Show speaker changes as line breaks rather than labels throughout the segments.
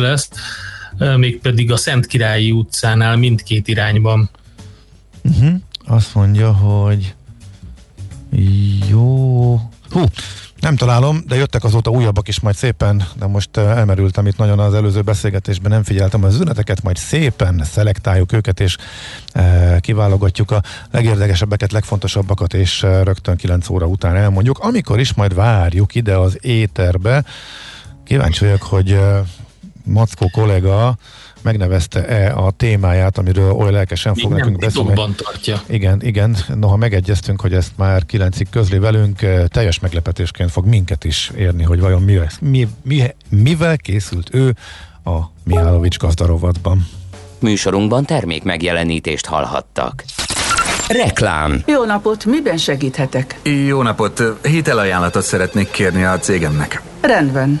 lesz, mégpedig a Szent Királyi utcánál mindkét irányban.
Uh-huh. Azt mondja, hogy jó. Hú, nem találom, de jöttek azóta újabbak is majd szépen, de most elmerültem itt nagyon az előző beszélgetésben, nem figyeltem az üzeneteket, majd szépen szelektáljuk őket, és e, kiválogatjuk a legérdekesebbeket, legfontosabbakat, és e, rögtön 9 óra után elmondjuk, amikor is majd várjuk ide az éterbe. Kíváncsi vagyok, hogy e, Mackó kollega megnevezte-e a témáját, amiről oly lelkesen fog nekünk beszélni.
tartja.
Igen, igen. Noha megegyeztünk, hogy ezt már kilencig közli velünk, eh, teljes meglepetésként fog minket is érni, hogy vajon mi, mi, mi, mivel készült ő a Mihálovics gazdarovatban.
Műsorunkban termék megjelenítést hallhattak. Reklám.
Jó napot, miben segíthetek?
Jó napot, hitelajánlatot szeretnék kérni a cégemnek.
Rendben.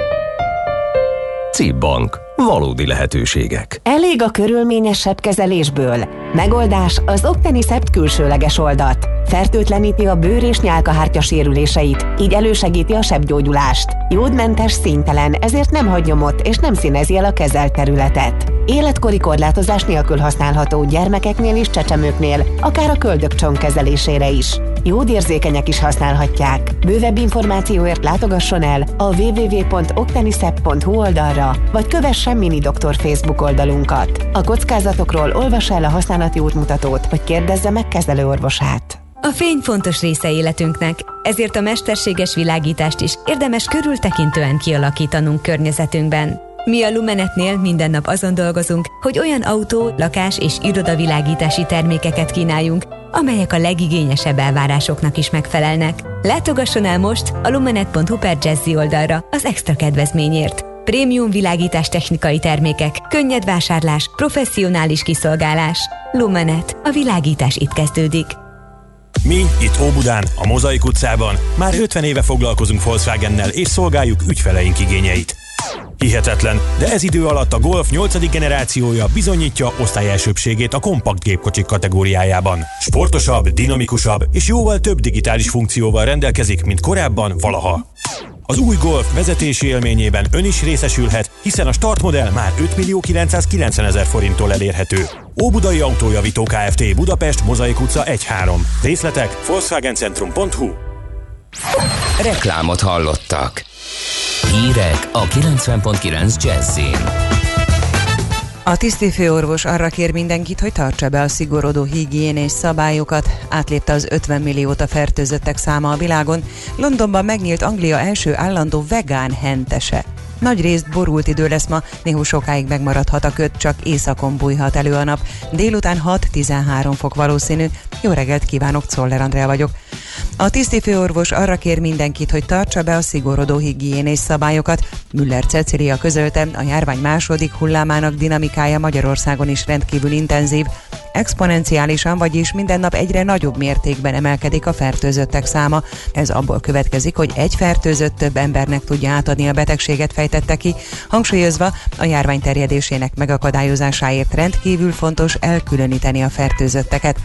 CIP Bank. Valódi lehetőségek.
Elég a körülményesebb kezelésből. Megoldás az Octenicept külsőleges oldat. Fertőtleníti a bőr és nyálkahártya sérüléseit, így elősegíti a sebgyógyulást. Jódmentes, színtelen, ezért nem hagy nyomot és nem színezi el a kezelt területet. Életkori korlátozás nélkül használható gyermekeknél és csecsemőknél, akár a köldökcsont kezelésére is. Jódérzékenyek is használhatják. Bővebb információért látogasson el a www.octanisep.hu oldalra, vagy kövessen Mini Doktor Facebook oldalunkat. A kockázatokról olvas el a használati útmutatót, vagy kérdezze meg kezelőorvosát.
A fény fontos része életünknek, ezért a mesterséges világítást is érdemes körültekintően kialakítanunk környezetünkben. Mi a Lumenetnél minden nap azon dolgozunk, hogy olyan autó, lakás és irodavilágítási termékeket kínáljunk, amelyek a legigényesebb elvárásoknak is megfelelnek. Látogasson el most a lumenet.hu per oldalra az extra kedvezményért. Prémium világítás technikai termékek, könnyed vásárlás, professzionális kiszolgálás. Lumenet. A világítás itt kezdődik.
Mi itt Óbudán, a Mozaik utcában már 50 éve foglalkozunk Volkswagennel és szolgáljuk ügyfeleink igényeit. Hihetetlen, de ez idő alatt a Golf 8. generációja bizonyítja osztályelsőbségét a kompakt gépkocsik kategóriájában. Sportosabb, dinamikusabb és jóval több digitális funkcióval rendelkezik, mint korábban valaha. Az új Golf vezetési élményében ön is részesülhet, hiszen a startmodell már 5 millió 990 ezer forinttól elérhető. Óbudai Autójavító Kft. Budapest, Mozaik utca 1-3. Részletek volkswagencentrum.hu
Reklámot hallottak. Hírek a 90.9 Jazzin.
A tisztifőorvos arra kér mindenkit, hogy tartsa be a szigorodó higiénés szabályokat. Átlépte az 50 milliót a fertőzöttek száma a világon. Londonban megnyílt Anglia első állandó vegán hentese. Nagy részt borult idő lesz ma, néhol sokáig megmaradhat a köt, csak éjszakon bújhat elő a nap. Délután 6-13 fok valószínű. Jó reggelt kívánok, Czoller Andrea vagyok. A tisztifőorvos arra kér mindenkit, hogy tartsa be a szigorodó higiénés szabályokat. Müller Cecilia közölte, a járvány második hullámának dinamikája Magyarországon is rendkívül intenzív. Exponenciálisan, vagyis minden nap egyre nagyobb mértékben emelkedik a fertőzöttek száma. Ez abból következik, hogy egy fertőzött több embernek tudja átadni a betegséget, fejtette ki, hangsúlyozva a járvány terjedésének megakadályozásáért rendkívül fontos elkülöníteni a fertőzötteket.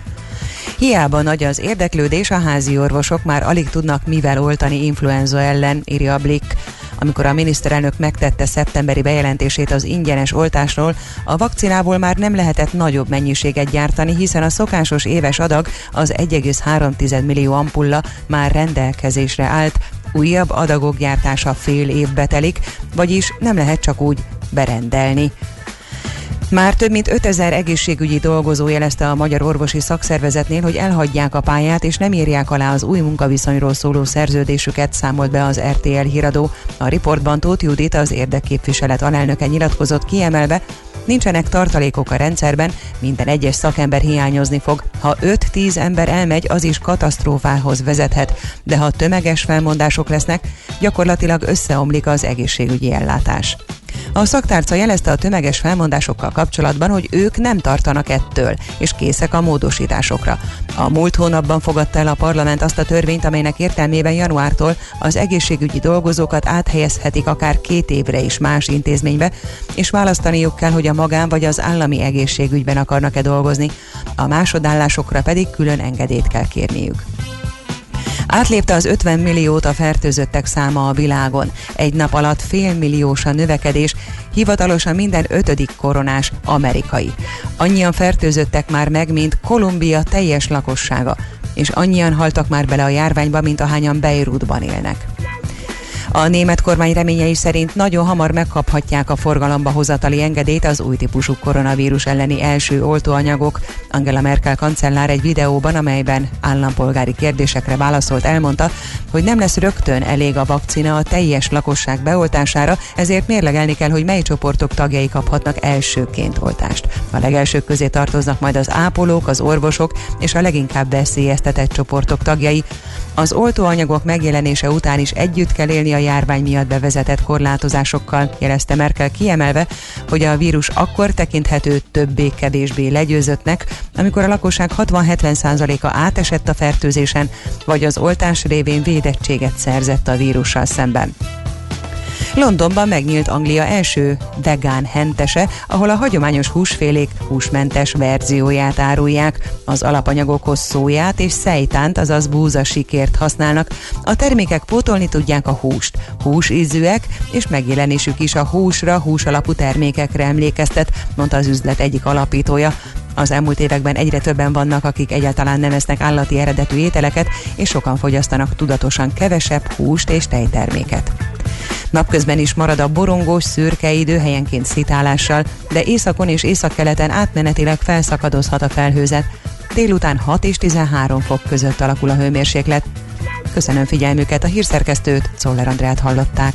Hiába nagy az érdeklődés, a házi orvosok már alig tudnak mivel oltani influenza ellen, írja a Blick. Amikor a miniszterelnök megtette szeptemberi bejelentését az ingyenes oltásról, a vakcinából már nem lehetett nagyobb mennyiséget gyártani, hiszen a szokásos éves adag, az 1,3 millió ampulla már rendelkezésre állt, újabb adagok gyártása fél évbe telik, vagyis nem lehet csak úgy berendelni. Már több mint 5000 egészségügyi dolgozó jelezte a Magyar Orvosi Szakszervezetnél, hogy elhagyják a pályát és nem írják alá az új munkaviszonyról szóló szerződésüket, számolt be az RTL híradó. A riportban Tóth Judit az érdekképviselet alelnöke nyilatkozott kiemelve, nincsenek tartalékok a rendszerben, minden egyes szakember hiányozni fog. Ha 5-10 ember elmegy, az is katasztrófához vezethet, de ha tömeges felmondások lesznek, gyakorlatilag összeomlik az egészségügyi ellátás. A szaktárca jelezte a tömeges felmondásokkal kapcsolatban, hogy ők nem tartanak ettől, és készek a módosításokra. A múlt hónapban fogadta el a parlament azt a törvényt, amelynek értelmében januártól az egészségügyi dolgozókat áthelyezhetik akár két évre is más intézménybe, és választaniuk kell, hogy a magán vagy az állami egészségügyben akarnak-e dolgozni. A másodállásokra pedig külön engedélyt kell kérniük. Átlépte az 50 milliót a fertőzöttek száma a világon. Egy nap alatt félmilliós a növekedés, hivatalosan minden ötödik koronás amerikai. Annyian fertőzöttek már meg, mint Kolumbia teljes lakossága, és annyian haltak már bele a járványba, mint ahányan Beirutban élnek. A német kormány reményei szerint nagyon hamar megkaphatják a forgalomba hozatali engedélyt az új típusú koronavírus elleni első oltóanyagok. Angela Merkel kancellár egy videóban, amelyben állampolgári kérdésekre válaszolt, elmondta, hogy nem lesz rögtön elég a vakcina a teljes lakosság beoltására, ezért mérlegelni kell, hogy mely csoportok tagjai kaphatnak elsőként oltást. A legelsők közé tartoznak majd az ápolók, az orvosok és a leginkább veszélyeztetett csoportok tagjai. Az oltóanyagok megjelenése után is együtt kell élni a járvány miatt bevezetett korlátozásokkal, jelezte Merkel kiemelve, hogy a vírus akkor tekinthető többé-kevésbé legyőzöttnek, amikor a lakosság 60-70%-a átesett a fertőzésen, vagy az oltás révén védettséget szerzett a vírussal szemben. Londonban megnyílt Anglia első vegán hentese, ahol a hagyományos húsfélék húsmentes verzióját árulják. Az alapanyagokhoz szóját és szejtánt, azaz búzasikért használnak. A termékek pótolni tudják a húst. Húsízűek, és megjelenésük is a húsra, hús alapú termékekre emlékeztet, mondta az üzlet egyik alapítója. Az elmúlt években egyre többen vannak, akik egyáltalán nem esznek állati eredetű ételeket, és sokan fogyasztanak tudatosan kevesebb húst és tejterméket. Napközben is marad a borongós, szürke idő helyenként szitálással, de északon és északkeleten átmenetileg felszakadozhat a felhőzet. Délután 6 és 13 fok között alakul a hőmérséklet. Köszönöm figyelmüket, a hírszerkesztőt, Czoller Andrát hallották.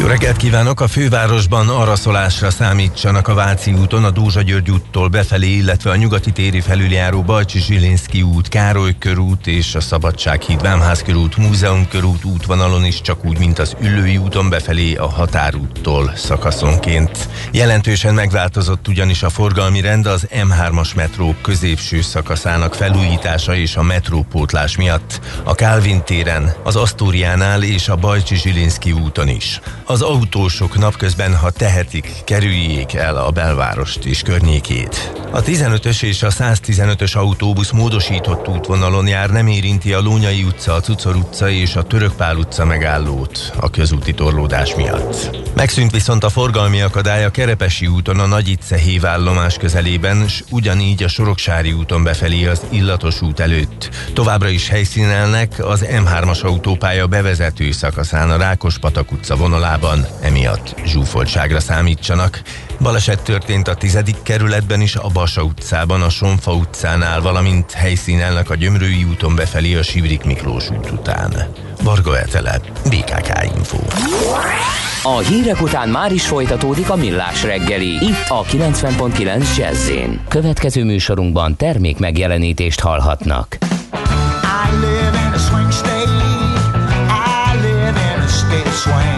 jó reggelt kívánok! A fővárosban araszolásra számítsanak a Váci úton, a Dózsa György úttól befelé, illetve a nyugati téri felüljáró Bajcsi Zsilinszki út, Károly körút és a Szabadsághíd Vámház körút, Múzeum körút útvonalon is csak úgy, mint az Üllői úton befelé a határúttól szakaszonként. Jelentősen megváltozott ugyanis a forgalmi rend az M3-as metró középső szakaszának felújítása és a metrópótlás miatt a Kálvin téren, az Asztóriánál és a Bajcsi Zsilinszki úton is. Az autósok napközben, ha tehetik, kerüljék el a belvárost és környékét. A 15-ös és a 115-ös autóbusz módosított útvonalon jár, nem érinti a Lónyai utca, a Cucor utca és a Törökpál utca megállót a közúti torlódás miatt. Megszűnt viszont a forgalmi akadály a Kerepesi úton a Nagyice hévállomás közelében, s ugyanígy a Soroksári úton befelé az Illatos út előtt. Továbbra is helyszínelnek az M3-as autópálya bevezető szakaszán a Rákospatak utca vonalában Budában, emiatt zsúfoltságra számítsanak. Baleset történt a tizedik kerületben is, a Basa utcában, a Sonfa utcánál, valamint helyszínelnek a Gyömrői úton befelé a Sivrik Miklós út után. Varga Etele, BKK Info.
A hírek után már is folytatódik a millás reggeli, itt a 90.9 jazz Következő műsorunkban termék megjelenítést hallhatnak. I live in a swing state. I live in a state of swing.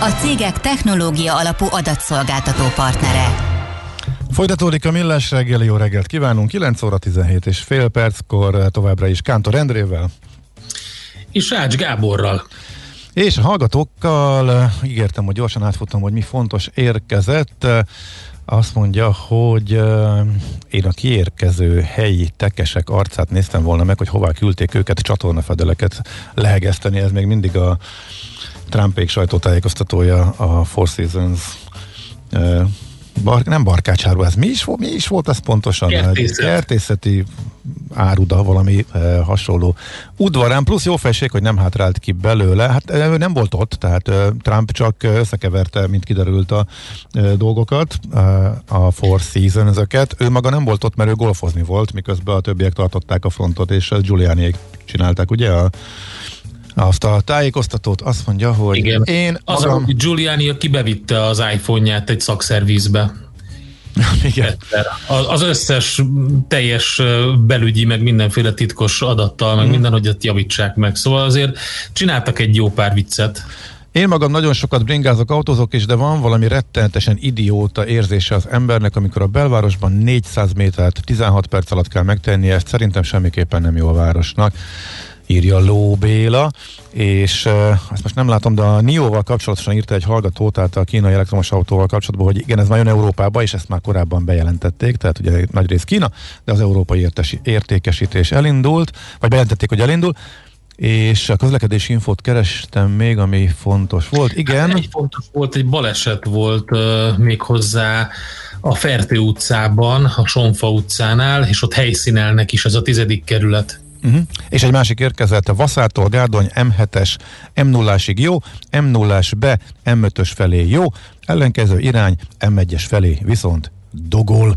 A cégek technológia alapú adatszolgáltató partnere.
Folytatódik a millás reggeli, jó reggelt kívánunk, 9 óra 17 és fél perckor továbbra is Kántor Endrével.
És Rács Gáborral.
És a hallgatókkal eh, ígértem, hogy gyorsan átfutom, hogy mi fontos érkezett. Eh, Azt mondja, hogy eh, én a kiérkező helyi tekesek arcát néztem volna meg, hogy hová küldték őket csatornafedeleket lehegeszteni. Ez még mindig a Trumpék sajtótájékoztatója a Four Seasons bar, nem barkácsáru, ez mi is, volt, mi is volt ez pontosan?
Kertészet.
Kertészeti áruda, valami e, hasonló udvarán, plusz jó felség, hogy nem hátrált ki belőle. Hát e, ő nem volt ott, tehát e, Trump csak összekeverte, mint kiderült a e, dolgokat, e, a Four seasons -öket. Ő maga nem volt ott, mert ő golfozni volt, miközben a többiek tartották a frontot, és a Giulianiék csinálták, ugye? A, azt a tájékoztatót azt mondja, hogy
Igen.
én
Az,
magam...
hogy Giuliani, aki bevitte az iPhone-ját egy szakszervízbe.
Igen.
Az- Az összes teljes belügyi, meg mindenféle titkos adattal, meg minden, hogy ott javítsák meg. Szóval azért csináltak egy jó pár viccet.
Én magam nagyon sokat bringázok, autózok is, de van valami rettenetesen idióta érzése az embernek, amikor a belvárosban 400 métert 16 perc alatt kell megtennie, ezt szerintem semmiképpen nem jó a városnak írja Ló Béla, és ezt most nem látom, de a NIO-val kapcsolatosan írta egy hallgató, tehát a kínai elektromos autóval kapcsolatban, hogy igen, ez jön Európába, és ezt már korábban bejelentették, tehát ugye nagy rész Kína, de az európai értesi, értékesítés elindult, vagy bejelentették, hogy elindul, és a közlekedési infót kerestem még, ami fontos volt. Igen.
Hát Egy fontos volt, egy baleset volt uh, még hozzá a Fertő utcában, a Sonfa utcánál, és ott helyszínelnek is, ez a tizedik kerület.
Uh-huh. És egy másik érkezett a Vaszától Gárdony M7-es M0-ásig jó, M0-ás be M5-ös felé jó, ellenkező irány M1-es felé viszont dogol.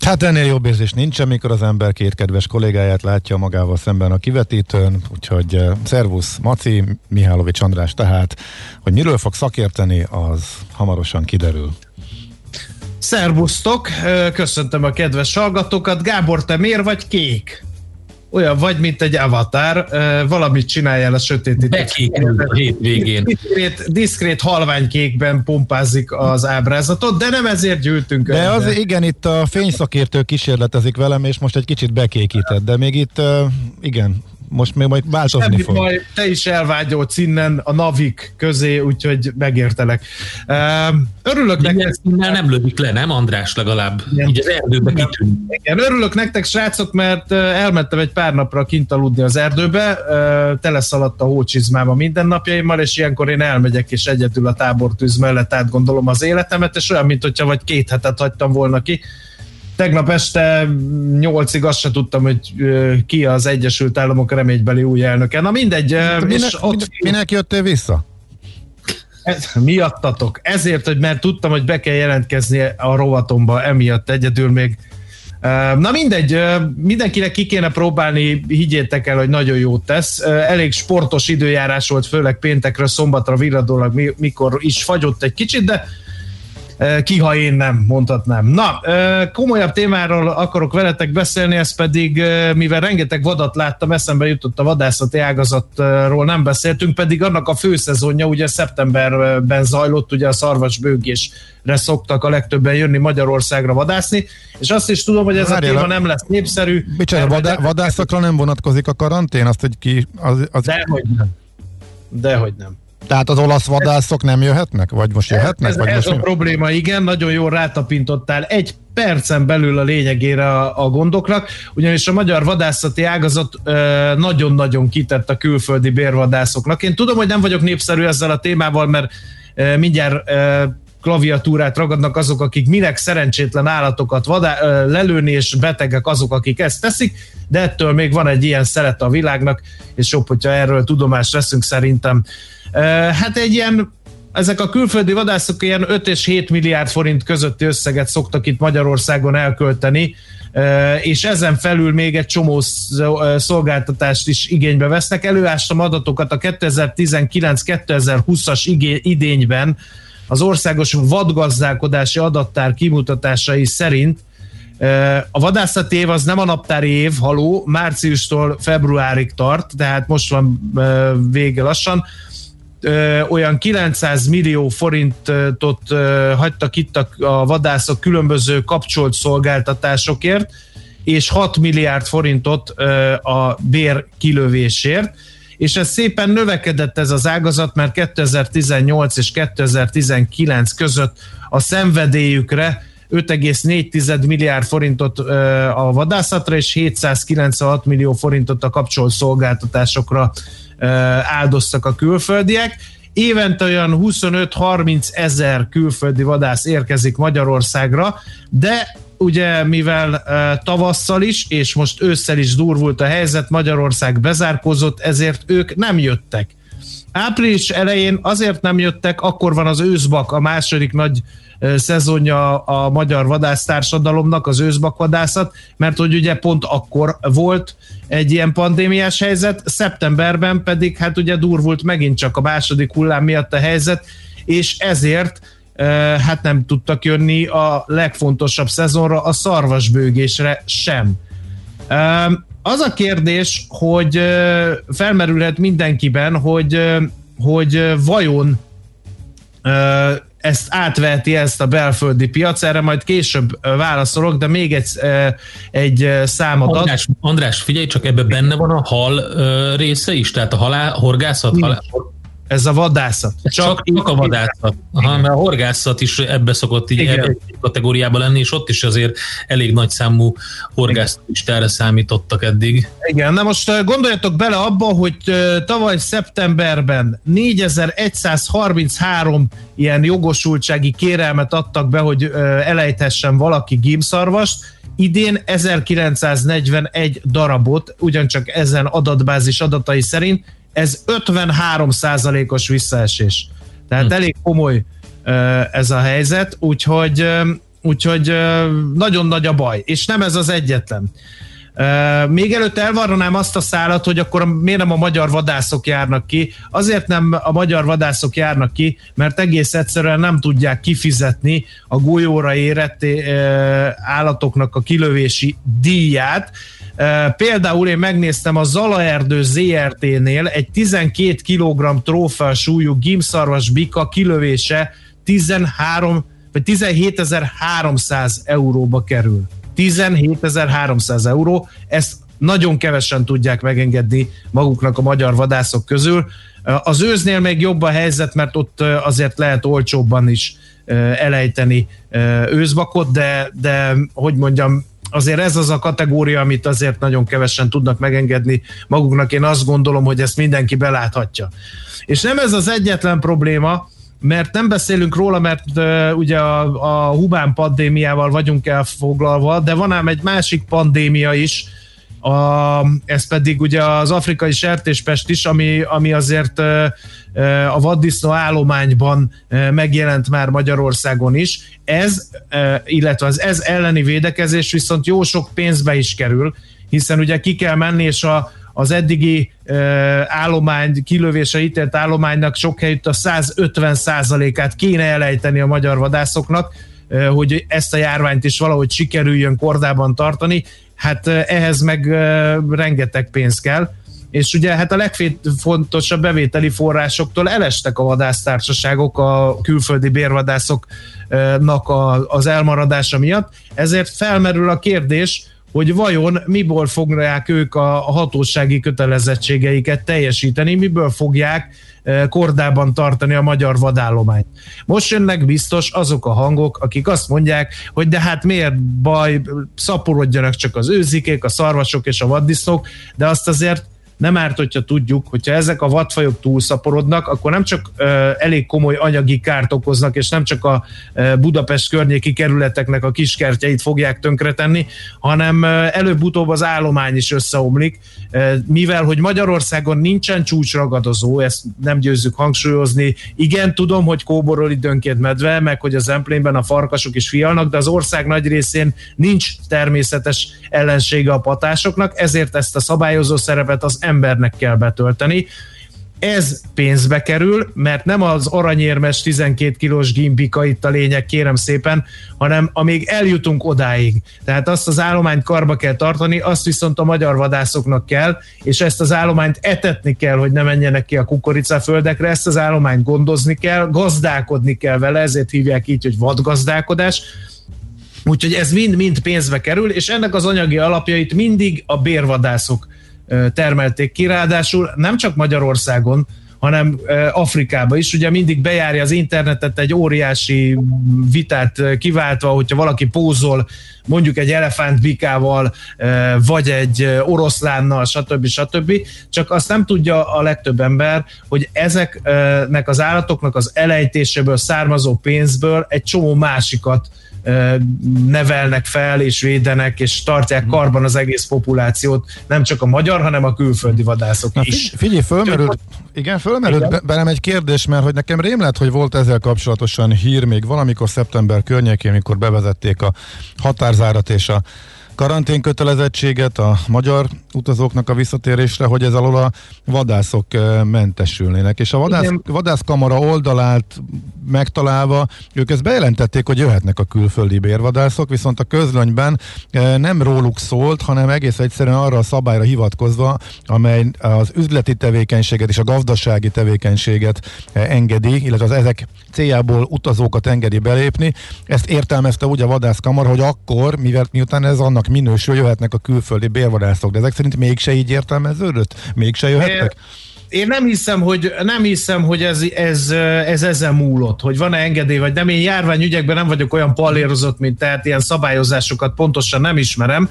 Hát ennél jobb érzés nincs, amikor az ember két kedves kollégáját látja magával szemben a kivetítőn, úgyhogy uh, szervusz Maci, Mihálovics András tehát, hogy miről fog szakérteni, az hamarosan kiderül.
Szervusztok, Ö, köszöntöm a kedves hallgatókat. Gábor, te miért vagy kék? Olyan vagy, mint egy avatar, valamit csináljál a sötétítő.
Bekékül a hétvégén.
Diszkrét, diszkrét halványkékben pompázik az ábrázatot, de nem ezért gyűltünk
De az igen, itt a fényszakértő kísérletezik velem, és most egy kicsit bekékített, de még itt igen, most még majd változni
Semmi
fog.
baj, te is elvágyódsz innen a navik közé, úgyhogy megértelek. Um, örülök
De
nektek.
innen nem lövik le, nem András legalább?
Igen.
Így az erdőbe kitűnik.
Igen, örülök nektek, srácok, mert elmentem egy pár napra kint aludni az erdőbe, teleszaladt a hócsizmába minden napjaimmal, és ilyenkor én elmegyek, és egyedül a tábortűz mellett átgondolom az életemet, és olyan, mint hogyha vagy két hetet hagytam volna ki. Tegnap este nyolcig azt se tudtam, hogy ki az Egyesült Államok reménybeli új elnöke. Na mindegy, ö,
Minek,
és ott
minek, minek jöttél vissza?
ez, miattatok. Ezért, hogy mert tudtam, hogy be kell jelentkezni a rovatomba, emiatt egyedül még. Na mindegy, mindenkinek ki kéne próbálni, higgyétek el, hogy nagyon jót tesz. Elég sportos időjárás volt, főleg péntekről, szombatra virradólag, mi- mikor is fagyott egy kicsit, de ki, ha én nem, mondhatnám. Na, komolyabb témáról akarok veletek beszélni, ez pedig, mivel rengeteg vadat láttam, eszembe jutott a vadászati ágazatról nem beszéltünk, pedig annak a főszezonja ugye szeptemberben zajlott, ugye a szarvasbőgésre szoktak a legtöbben jönni Magyarországra vadászni, és azt is tudom, hogy ez a
Várjál,
téma
a-
nem lesz népszerű.
Micsoda, vadá, vadászakra nem vonatkozik a karantén? Azt, hogy ki, az, az,
Dehogy nem. Dehogy nem.
Tehát az olasz vadászok nem jöhetnek? Vagy most jöhetnek?
Ez,
vagy
ez
most
a
mi?
probléma, igen, nagyon jól rátapintottál egy percen belül a lényegére a, a gondoknak, ugyanis a magyar vadászati ágazat nagyon-nagyon kitett a külföldi bérvadászoknak. Én tudom, hogy nem vagyok népszerű ezzel a témával, mert ö, mindjárt ö, klaviatúrát ragadnak azok, akik minek szerencsétlen állatokat vadá, lelőni, és betegek azok, akik ezt teszik, de ettől még van egy ilyen szeret a világnak, és jobb, hogyha erről tudomást veszünk szerintem. Hát egy ilyen ezek a külföldi vadászok ilyen 5 és 7 milliárd forint közötti összeget szoktak itt Magyarországon elkölteni, és ezen felül még egy csomó sz- szolgáltatást is igénybe vesznek. Előástam adatokat a 2019-2020-as igé- idényben az országos vadgazdálkodási adattár kimutatásai szerint a vadászati év az nem a naptári év, haló, márciustól februárig tart, tehát most van vége lassan, olyan 900 millió forintot ö, hagytak itt a, vadászok különböző kapcsolt szolgáltatásokért, és 6 milliárd forintot a bér kilövésért, és ez szépen növekedett ez az ágazat, mert 2018 és 2019 között a szenvedélyükre 5,4 milliárd forintot a vadászatra, és 796 millió forintot a kapcsolt szolgáltatásokra áldoztak a külföldiek. Évente olyan 25-30 ezer külföldi vadász érkezik Magyarországra, de ugye mivel uh, tavasszal is, és most ősszel is durvult a helyzet, Magyarország bezárkózott, ezért ők nem jöttek. Április elején azért nem jöttek, akkor van az őszbak, a második nagy ö, szezonja a magyar vadásztársadalomnak, az őszbakvadászat, mert hogy ugye pont akkor volt egy ilyen pandémiás helyzet, szeptemberben pedig hát ugye durvult megint csak a második hullám miatt a helyzet, és ezért hát nem tudtak jönni a legfontosabb szezonra, a szarvasbőgésre sem. Az a kérdés, hogy felmerülhet mindenkiben, hogy, hogy vajon ezt átveheti ezt a belföldi piac, erre majd később válaszolok, de még egy, egy számadat.
András, András, figyelj, csak ebben benne van a hal része is, tehát a halál, horgászat, halál,
Ez a vadászat.
csak, csak a vadászat. Aha, mert a horgászat is ebbe szokott így ebbe kategóriába lenni, és ott is azért elég nagy számú horgászlistára számítottak eddig.
Igen, na most ö, gondoljatok bele abba, hogy ö, tavaly szeptemberben 4133 ilyen jogosultsági kérelmet adtak be, hogy ö, elejthessen valaki gímszarvast, idén 1941 darabot, ugyancsak ezen adatbázis adatai szerint, ez 53 os visszaesés. Tehát elég komoly ez a helyzet, úgyhogy, úgyhogy nagyon nagy a baj, és nem ez az egyetlen. Még előtt elvarranám azt a szálat, hogy akkor miért nem a magyar vadászok járnak ki. Azért nem a magyar vadászok járnak ki, mert egész egyszerűen nem tudják kifizetni a golyóra érett állatoknak a kilövési díját. Például én megnéztem a Zalaerdő ZRT-nél egy 12 kg trófea súlyú gimszarvas bika kilövése 13 vagy 17.300 euróba kerül. 17.300 euró, ezt nagyon kevesen tudják megengedni maguknak a magyar vadászok közül. Az őznél még jobb a helyzet, mert ott azért lehet olcsóbban is elejteni őzbakot, de, de hogy mondjam, azért ez az a kategória, amit azért nagyon kevesen tudnak megengedni maguknak. Én azt gondolom, hogy ezt mindenki beláthatja. És nem ez az egyetlen probléma, mert nem beszélünk róla, mert uh, ugye a, a hubán pandémiával vagyunk elfoglalva, de van ám egy másik pandémia is, a, ez pedig ugye az afrikai sertéspest is, ami, ami azért a vaddisznó állományban megjelent már Magyarországon is. Ez, illetve az ez elleni védekezés viszont jó sok pénzbe is kerül, hiszen ugye ki kell menni, és a, az eddigi állomány, kilövése ítélt állománynak sok helyütt a 150% át kéne elejteni a magyar vadászoknak, hogy ezt a járványt is valahogy sikerüljön kordában tartani, hát ehhez meg rengeteg pénz kell, és ugye hát a legfontosabb bevételi forrásoktól elestek a vadásztársaságok a külföldi bérvadászoknak az elmaradása miatt, ezért felmerül a kérdés, hogy vajon miből fogják ők a hatósági kötelezettségeiket teljesíteni, miből fogják kordában tartani a magyar vadállományt. Most jönnek biztos azok a hangok, akik azt mondják, hogy de hát miért baj, szaporodjanak csak az őzikék, a szarvasok és a vaddisznók, de azt azért nem árt, hogyha tudjuk, hogyha ezek a vadfajok túlszaporodnak, akkor nem csak uh, elég komoly anyagi kárt okoznak, és nem csak a uh, Budapest környéki kerületeknek a kiskertjeit fogják tönkretenni, hanem előbb-utóbb az állomány is összeomlik, uh, mivel hogy Magyarországon nincsen csúcsragadozó, ezt nem győzzük hangsúlyozni. Igen, tudom, hogy kóborol időnként medve, meg hogy az emplénben a farkasok is fialnak, de az ország nagy részén nincs természetes ellensége a patásoknak, ezért ezt a szabályozó szerepet az embernek kell betölteni. Ez pénzbe kerül, mert nem az aranyérmes 12 kilós gimbika itt a lényeg, kérem szépen, hanem amíg eljutunk odáig. Tehát azt az állományt karba kell tartani, azt viszont a magyar vadászoknak kell, és ezt az állományt etetni kell, hogy ne menjenek ki a kukoricaföldekre, ezt az állományt gondozni kell, gazdálkodni kell vele, ezért hívják így, hogy vadgazdálkodás, Úgyhogy ez mind-mind pénzbe kerül, és ennek az anyagi alapjait mindig a bérvadászok termelték ki, ráadásul nem csak Magyarországon, hanem Afrikába is. Ugye mindig bejárja az internetet egy óriási vitát kiváltva, hogyha valaki pózol mondjuk egy elefántbikával, vagy egy oroszlánnal, stb. stb. Csak azt nem tudja a legtöbb ember, hogy ezeknek az állatoknak az elejtéséből származó pénzből egy csomó másikat nevelnek fel, és védenek, és tartják mhm. karban az egész populációt, nem csak a magyar, hanem a külföldi vadászok Na, is.
Figyelj, fölmerült, igen, fölmerült bennem egy kérdés, mert hogy nekem rém lett, hogy volt ezzel kapcsolatosan hír még valamikor szeptember környékén, mikor bevezették a határzárat és a karantén kötelezettséget a magyar utazóknak a visszatérésre, hogy ez alól a vadászok mentesülnének. És a vadász, vadászkamara oldalát megtalálva, ők ezt bejelentették, hogy jöhetnek a külföldi bérvadászok, viszont a közlönyben nem róluk szólt, hanem egész egyszerűen arra a szabályra hivatkozva, amely az üzleti tevékenységet és a gazdasági tevékenységet engedi, illetve az ezek céljából utazókat engedi belépni. Ezt értelmezte úgy a vadászkamara, hogy akkor, mivel miután ez annak vadásznak minősül, jöhetnek a külföldi bérvadászok, de ezek szerint mégse így értelmeződött? Mégse jöhetnek?
Én nem hiszem, hogy, nem hiszem, hogy ez, ez, ez ezen múlott, hogy van-e engedély, vagy nem. Én járványügyekben nem vagyok olyan pallérozott, mint tehát ilyen szabályozásokat pontosan nem ismerem,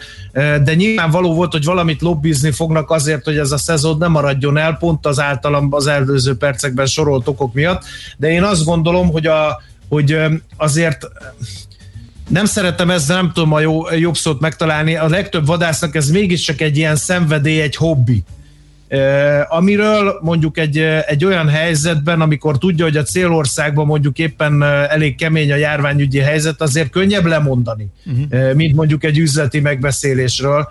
de nyilvánvaló volt, hogy valamit lobbizni fognak azért, hogy ez a szezon nem maradjon el, pont az általam az előző percekben sorolt okok miatt, de én azt gondolom, hogy, a, hogy azért nem szeretem ezzel, nem tudom a jó, jobb szót megtalálni, a legtöbb vadásznak ez mégiscsak egy ilyen szenvedély, egy hobbi. Amiről mondjuk egy, egy olyan helyzetben, amikor tudja, hogy a célországban mondjuk éppen elég kemény a járványügyi helyzet, azért könnyebb lemondani, uh-huh. mint mondjuk egy üzleti megbeszélésről.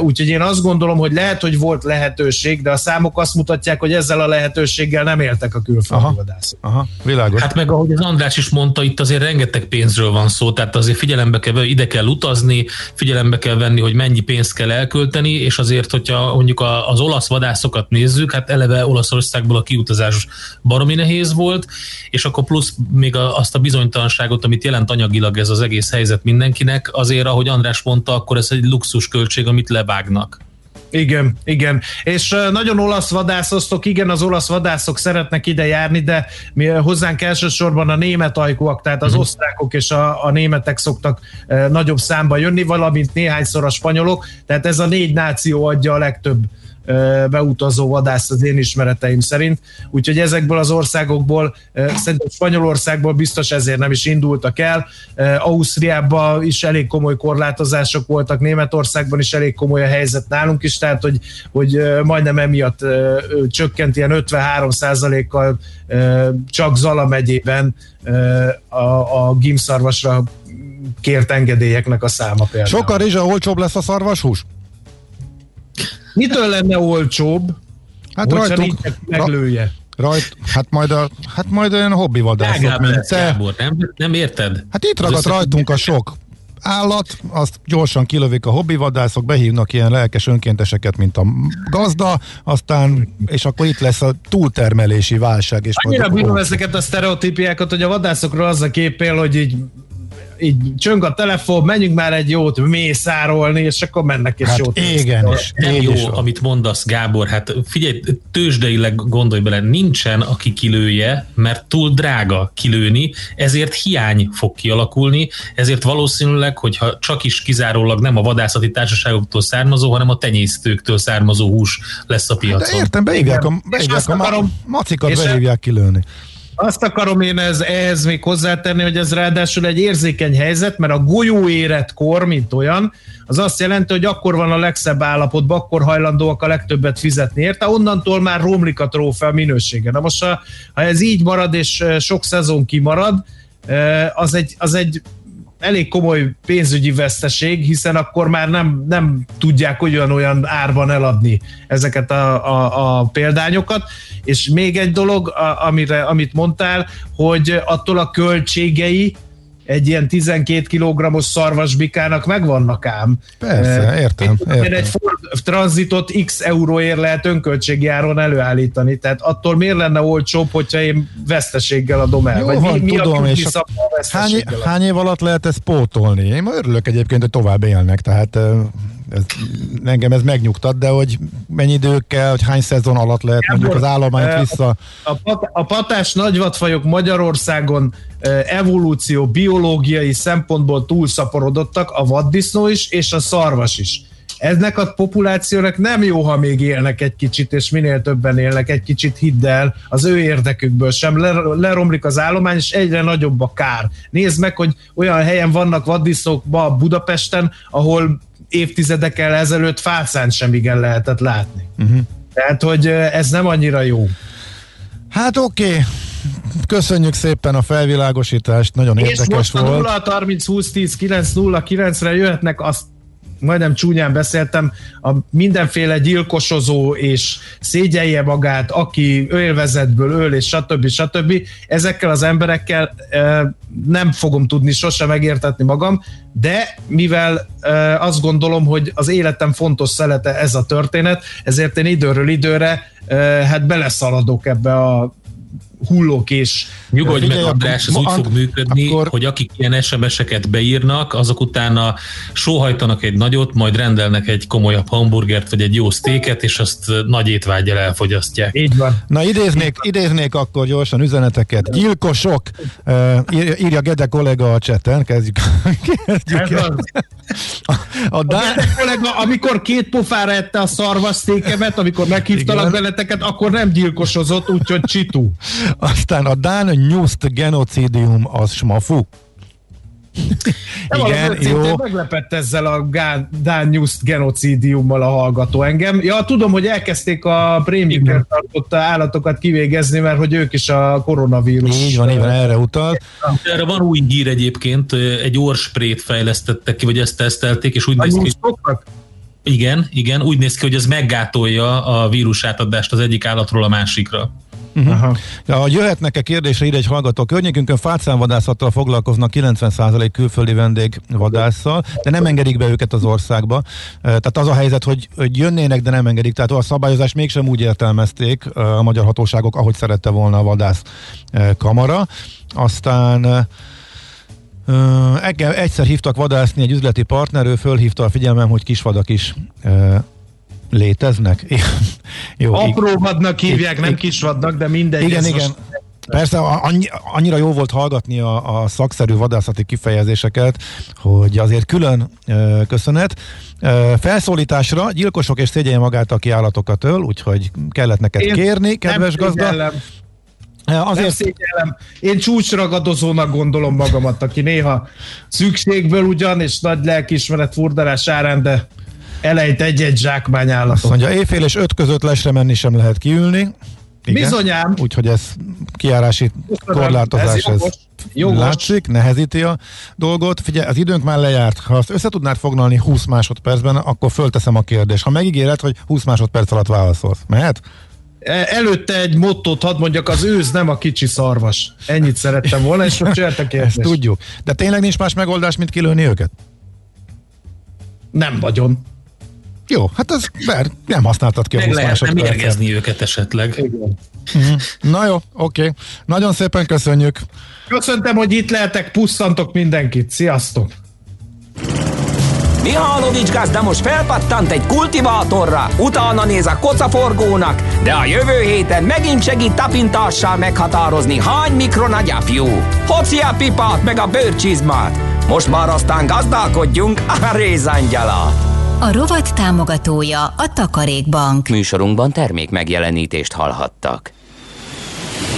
Úgyhogy én azt gondolom, hogy lehet, hogy volt lehetőség, de a számok azt mutatják, hogy ezzel a lehetőséggel nem éltek a külföldi aha, vadászok.
Aha, világos.
Hát meg ahogy az András is mondta, itt azért rengeteg pénzről van szó, tehát azért figyelembe kell, ide kell utazni, figyelembe kell venni, hogy mennyi pénzt kell elkölteni, és azért, hogyha mondjuk az olasz vadászokat nézzük, hát eleve Olaszországból a kiutazás baromi nehéz volt, és akkor plusz még azt a bizonytalanságot, amit jelent anyagilag ez az egész helyzet mindenkinek, azért, ahogy András mondta, akkor ez egy luxus költség, amit levágnak.
Igen, igen. És nagyon olasz vadászoztok, igen, az olasz vadászok szeretnek ide járni, de mi hozzánk elsősorban a német ajkúak, tehát az mm. osztrákok és a, a németek szoktak e, nagyobb számba jönni, valamint néhányszor a spanyolok, tehát ez a négy náció adja a legtöbb beutazó vadász az én ismereteim szerint. Úgyhogy ezekből az országokból, szerintem Spanyolországból biztos ezért nem is indultak el. Ausztriában is elég komoly korlátozások voltak, Németországban is elég komoly a helyzet nálunk is, tehát hogy, hogy majdnem emiatt csökkent ilyen 53 kal csak Zala megyében a, a gimszarvasra kért engedélyeknek a száma például.
Sokkal rizsa olcsóbb lesz a szarvashús?
Mitől lenne olcsóbb,
hát rajtunk,
meglője?
Rajt, hát majd, a, hát majd olyan hobbi vadászok, mint te.
Gábor, nem, nem érted?
Hát itt ragad rajtunk a sok állat, azt gyorsan kilövik a hobbivadászok, behívnak ilyen lelkes önkénteseket, mint a gazda, aztán, és akkor itt lesz a túltermelési válság. És
Annyira bírom ezeket a sztereotípiákat, hogy a vadászokról az a képél, hogy így így csöng a telefon, menjünk már egy jót mészárolni, és akkor mennek és
hát
jót.
Igen, és
nem jó, is amit mondasz, Gábor, hát figyelj, tőzsdeileg gondolj bele, nincsen, aki kilője, mert túl drága kilőni, ezért hiány fog kialakulni, ezért valószínűleg, hogyha csak is kizárólag nem a vadászati társaságoktól származó, hanem a tenyésztőktől származó hús lesz a piacon.
Hát de értem, beívják a, beívják a akarom, macikat beívják kilőni.
Azt akarom én ez, ehhez még hozzátenni, hogy ez ráadásul egy érzékeny helyzet, mert a golyó kor, mint olyan, az azt jelenti, hogy akkor van a legszebb állapotban, akkor hajlandóak a legtöbbet fizetni érte, onnantól már romlik a trófea minősége. Na most, ha, ha ez így marad, és sok szezon kimarad, az egy, az egy elég komoly pénzügyi veszteség, hiszen akkor már nem, nem tudják olyan-olyan árban eladni ezeket a, a, a példányokat. És még egy dolog, a, amire, amit mondtál, hogy attól a költségei egy ilyen 12 kg-os szarvasbikának megvannak ám.
Persze, értem. értem.
Egy Ford tranzitot x euróért lehet önköltségi áron előállítani, tehát attól miért lenne olcsóbb, hogyha én veszteséggel adom el?
Jó, Vagy van, mi, mi tudom, a és a hány, hány év alatt lehet ezt pótolni? Én örülök egyébként, hogy tovább élnek, tehát ez, engem ez megnyugtat, de hogy mennyi idő kell, hogy hány szezon alatt lehet Gábor, mondjuk az állományt vissza...
A, a, a patás nagyvatfajok Magyarországon evolúció, biológiai szempontból túlszaporodottak, a vaddisznó is, és a szarvas is. Eznek a populációnak nem jó, ha még élnek egy kicsit, és minél többen élnek egy kicsit, hidd el, az ő érdekükből sem leromlik az állomány, és egyre nagyobb a kár. Nézd meg, hogy olyan helyen vannak vaddisznók Budapesten, ahol évtizedekkel ezelőtt fászán sem igen lehetett látni. Uh-huh. Tehát, hogy ez nem annyira jó.
Hát oké, okay. Köszönjük szépen a felvilágosítást, nagyon és érdekes most volt.
És 0 30 20 10 9 0 9-re jöhetnek azt majdnem csúnyán beszéltem, a mindenféle gyilkosozó és szégyelje magát, aki ölvezetből öl, és stb. stb. Ezekkel az emberekkel nem fogom tudni sose megértetni magam, de mivel azt gondolom, hogy az életem fontos szelete ez a történet, ezért én időről időre hát beleszaladok ebbe a hullók és...
Nyugodj meg, András, ez úgy fog működni, akkor... hogy akik ilyen SMS-eket beírnak, azok utána sóhajtanak egy nagyot, majd rendelnek egy komolyabb hamburgert, vagy egy jó sztéket, és azt nagy étvágyjal elfogyasztják.
Így van.
Na idéznék, idéznék akkor gyorsan üzeneteket. Gyilkosok, uh, írja Gede kollega a cseten, kezdjük. kezdjük
Ez a, a Dán... a kollega, amikor két pofára ette a szarvasztékemet, amikor meghívtalak beleteket, akkor nem gyilkosozott, úgyhogy csitu.
Aztán a Dán Nyuszt genocidium az smafu.
Igen, jó. Meglepett ezzel a Dán News genocidiummal a hallgató engem. Ja, tudom, hogy elkezdték a prémiumért tartott állatokat kivégezni, mert hogy ők is a koronavírus.
Így van, így van, erre utal.
Erre van új hír egyébként, egy orsprét fejlesztettek ki, vagy ezt tesztelték, és úgy néz ki, igen, igen, úgy néz ki, hogy ez meggátolja a vírus átadást az egyik állatról a másikra.
Uh-huh. Ja, hogy jöhetnek-e kérdésre ide egy hallgató, környékünkön fácánvadászattal foglalkoznak 90% külföldi vendég vadásszal, de nem engedik be őket az országba. Tehát az a helyzet, hogy, hogy jönnének, de nem engedik. Tehát a szabályozást mégsem úgy értelmezték a magyar hatóságok, ahogy szerette volna a vadász kamara. Aztán egyszer hívtak vadászni egy üzleti partner, ő fölhívta a figyelmem, hogy kisvadak is léteznek.
Jó, Apróvadnak hívják, nem kisvadnak, de mindegy.
Igen, igen. Most... Persze annyi, annyira jó volt hallgatni a, a szakszerű vadászati kifejezéseket, hogy azért külön ö, köszönet. Ö, felszólításra gyilkosok és szégyelje magát, aki állatokat öl, úgyhogy kellett neked Én kérni, kedves gazda. Szégyellem.
Azért... szégyellem. Én csúcsragadozónak gondolom magamat, aki néha szükségből ugyan, és nagy lelkismeret furdalás árán, de elejt egy-egy zsákmány állatot. Azt
mondja, éjfél és öt között lesre menni sem lehet kiülni.
Igen. Bizonyám.
Úgyhogy ez kiárási korlátozás, ez, jogos. ez jogos. látszik, nehezíti a dolgot. Figyelj, az időnk már lejárt. Ha azt össze tudnád foglalni 20 másodpercben, akkor fölteszem a kérdést. Ha megígéred, hogy 20 másodperc alatt válaszolsz, mehet?
E, előtte egy mottót hadd mondjak, az őz nem a kicsi szarvas. Ennyit szerettem volna, és most jöhet a kérdés.
Ezt tudjuk. De tényleg nincs más megoldás, mint kilőni őket?
Nem vagyon.
Jó, hát az ber, nem használtad ki a
Meg lehetne mérgezni őket esetleg. Igen.
Uh-huh. Na jó, oké. Okay. Nagyon szépen köszönjük.
Köszöntem, hogy itt lehetek, pusszantok mindenkit. Sziasztok!
Mihálovics gazda most felpattant egy kultivátorra, utána néz a kocaforgónak, de a jövő héten megint segít tapintással meghatározni, hány mikron a gyapjú. Hoci a pipát meg a bőrcsizmát. Most már aztán gazdálkodjunk a rézangyala.
A rovat támogatója a Takarékbank.
Műsorunkban termék megjelenítést hallhattak.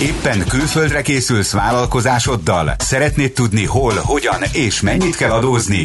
Éppen külföldre készülsz vállalkozásoddal? Szeretnéd tudni hol, hogyan és mennyit kell adózni?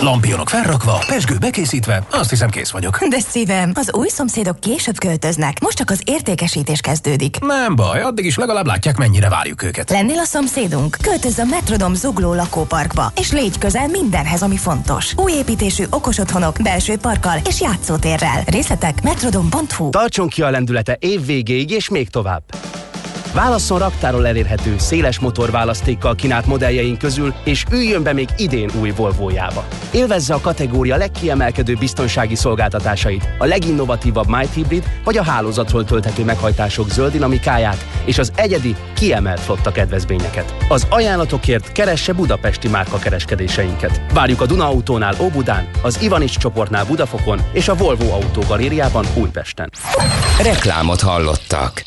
Lampionok felrakva, pesgő bekészítve, azt hiszem kész vagyok.
De szívem, az új szomszédok később költöznek, most csak az értékesítés kezdődik.
Nem baj, addig is legalább látják, mennyire várjuk őket.
Lennél a szomszédunk? Költözz a Metrodom Zugló lakóparkba, és légy közel mindenhez, ami fontos. Új építésű okos otthonok, belső parkkal és játszótérrel. Részletek metrodom.hu
Tartson ki a lendülete év végéig és még tovább. Válasszon raktáról elérhető, széles motorválasztékkal kínált modelljeink közül, és üljön be még idén új Volvo-jába. Élvezze a kategória legkiemelkedő biztonsági szolgáltatásait, a leginnovatívabb Might Hybrid vagy a hálózatról tölthető meghajtások zöld dinamikáját és az egyedi, kiemelt flotta kedvezményeket. Az ajánlatokért keresse budapesti márka kereskedéseinket. Várjuk a Duna Autónál Óbudán, az Ivanics csoportnál Budafokon és a Volvo Autó Galériában Újpesten.
Reklámot hallottak.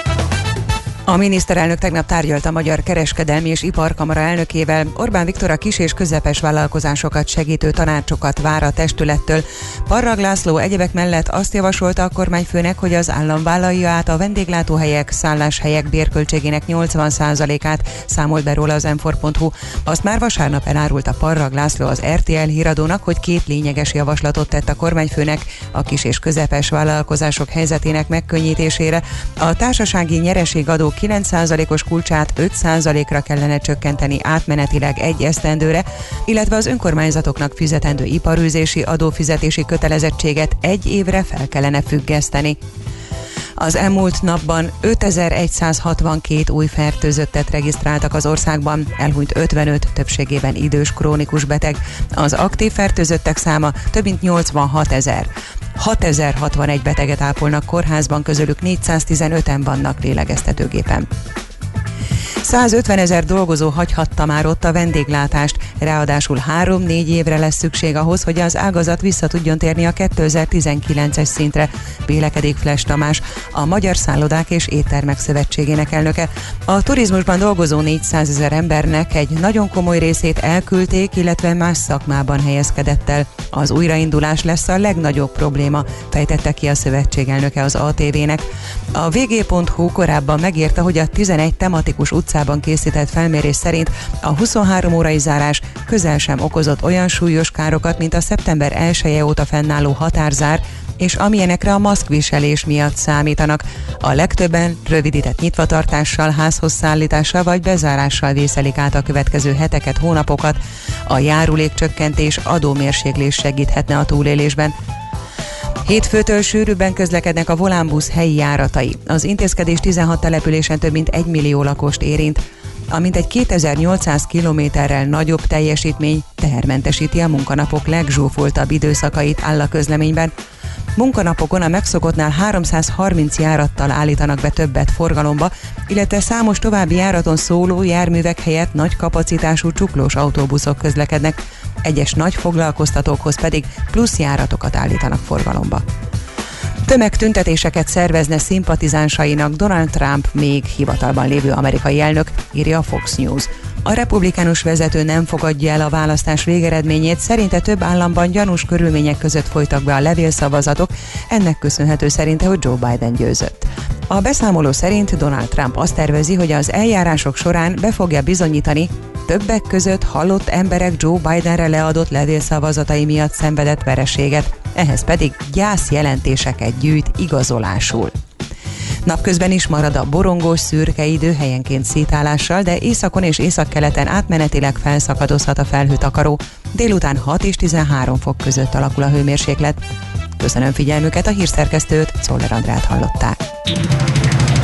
A miniszterelnök tegnap tárgyalt a Magyar Kereskedelmi és Iparkamara elnökével. Orbán Viktor a kis és közepes vállalkozásokat segítő tanácsokat vár a testülettől. Parrag László egyebek mellett azt javasolta a kormányfőnek, hogy az állam vállalja át a vendéglátóhelyek, szálláshelyek bérköltségének 80%-át, számolt be róla az m Azt már vasárnap elárult a Parrag László az RTL híradónak, hogy két lényeges javaslatot tett a kormányfőnek a kis és közepes vállalkozások helyzetének megkönnyítésére. A társasági nyereségadó 9%-os kulcsát 5%-ra kellene csökkenteni átmenetileg egy esztendőre, illetve az önkormányzatoknak fizetendő iparűzési adófizetési kötelezettséget egy évre fel kellene függeszteni. Az elmúlt napban 5162 új fertőzöttet regisztráltak az országban, elhunyt 55, többségében idős krónikus beteg. Az aktív fertőzöttek száma több mint 86 ezer. 6061 beteget ápolnak kórházban, közülük 415-en vannak lélegeztetőgépen. 150 ezer dolgozó hagyhatta már ott a vendéglátást, ráadásul 3-4 évre lesz szükség ahhoz, hogy az ágazat vissza tudjon térni a 2019-es szintre, vélekedik Flash Tamás, a Magyar Szállodák és Éttermek Szövetségének elnöke. A turizmusban dolgozó 400 ezer embernek egy nagyon komoly részét elküldték, illetve más szakmában helyezkedett el. Az újraindulás lesz a legnagyobb probléma, fejtette ki a szövetség elnöke az ATV-nek. A vg.hu korábban megírta, hogy a 11 tematikus utcában készített felmérés szerint a 23 órai zárás közel sem okozott olyan súlyos károkat, mint a szeptember 1 -e óta fennálló határzár, és amilyenekre a maszkviselés miatt számítanak. A legtöbben rövidített nyitvatartással, házhoz szállítással vagy bezárással vészelik át a következő heteket, hónapokat. A járulékcsökkentés, adómérséklés segíthetne a túlélésben. Hétfőtől sűrűbben közlekednek a volánbusz helyi járatai. Az intézkedés 16 településen több mint 1 millió lakost érint amint egy 2800 kilométerrel nagyobb teljesítmény tehermentesíti a munkanapok legzsúfoltabb időszakait áll a közleményben. Munkanapokon a megszokottnál 330 járattal állítanak be többet forgalomba, illetve számos további járaton szóló járművek helyett nagy kapacitású csuklós autóbuszok közlekednek, egyes nagy foglalkoztatókhoz pedig plusz járatokat állítanak forgalomba. Tömegtüntetéseket szervezne szimpatizánsainak Donald Trump még hivatalban lévő amerikai elnök, írja a Fox News. A republikánus vezető nem fogadja el a választás végeredményét, szerinte több államban gyanús körülmények között folytak be a levélszavazatok, ennek köszönhető szerinte, hogy Joe Biden győzött. A beszámoló szerint Donald Trump azt tervezi, hogy az eljárások során be fogja bizonyítani, többek között halott emberek Joe Bidenre leadott levélszavazatai miatt szenvedett vereséget, ehhez pedig gyászjelentéseket gyűjt igazolásul. Napközben is marad a borongós szürke idő helyenként szétálással, de északon és északkeleten átmenetileg felszakadozhat a felhőtakaró. Délután 6 és 13 fok között alakul a hőmérséklet. Köszönöm figyelmüket, a hírszerkesztőt, Szoller Andrát hallották.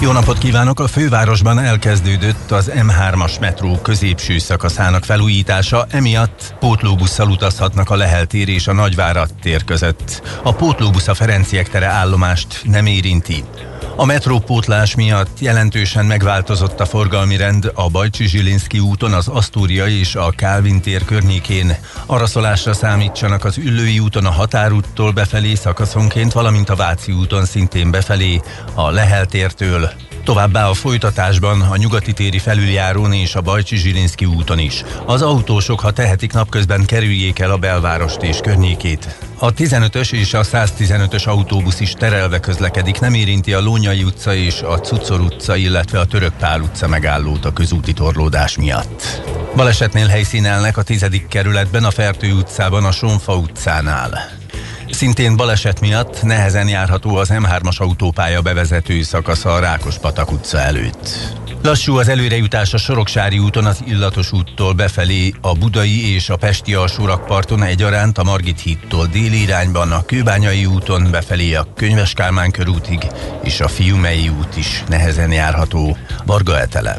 jó napot kívánok! A fővárosban elkezdődött az M3-as metró középső szakaszának felújítása, emiatt pótlóbusszal utazhatnak a Lehel tér és a Nagyvárad tér között. A pótlóbusz a Ferenciek tere állomást nem érinti. A metrópótlás miatt jelentősen megváltozott a forgalmi rend a Bajcsi Zsilinszki úton, az Asztúria és a Kálvin tér környékén. Araszolásra számítsanak az Üllői úton a Határúttól befelé szakaszonként, valamint a Váci úton szintén befelé a Lehel tértől. Továbbá a folytatásban a nyugati téri felüljárón és a Bajcsi Zsilinszki úton is. Az autósok, ha tehetik napközben kerüljék el a belvárost és környékét. A 15-ös és a 115-ös autóbusz is terelve közlekedik, nem érinti a Lónyai utca és a Cucor utca, illetve a Török Pál utca megállót a közúti torlódás miatt. Balesetnél helyszínelnek a 10. kerületben, a Fertő utcában, a Sonfa utcánál. Szintén baleset miatt nehezen járható az M3-as autópálya bevezető szakasza a Rákos-patak utca előtt. Lassú az előrejutás a Soroksári úton az Illatos úttól befelé, a Budai és a Pesti alsórakparton egyaránt a Margit hídtól déli irányban, a Kőbányai úton befelé a Könyves Kálmán körútig és a Fiumei út is nehezen járható. Varga Etele,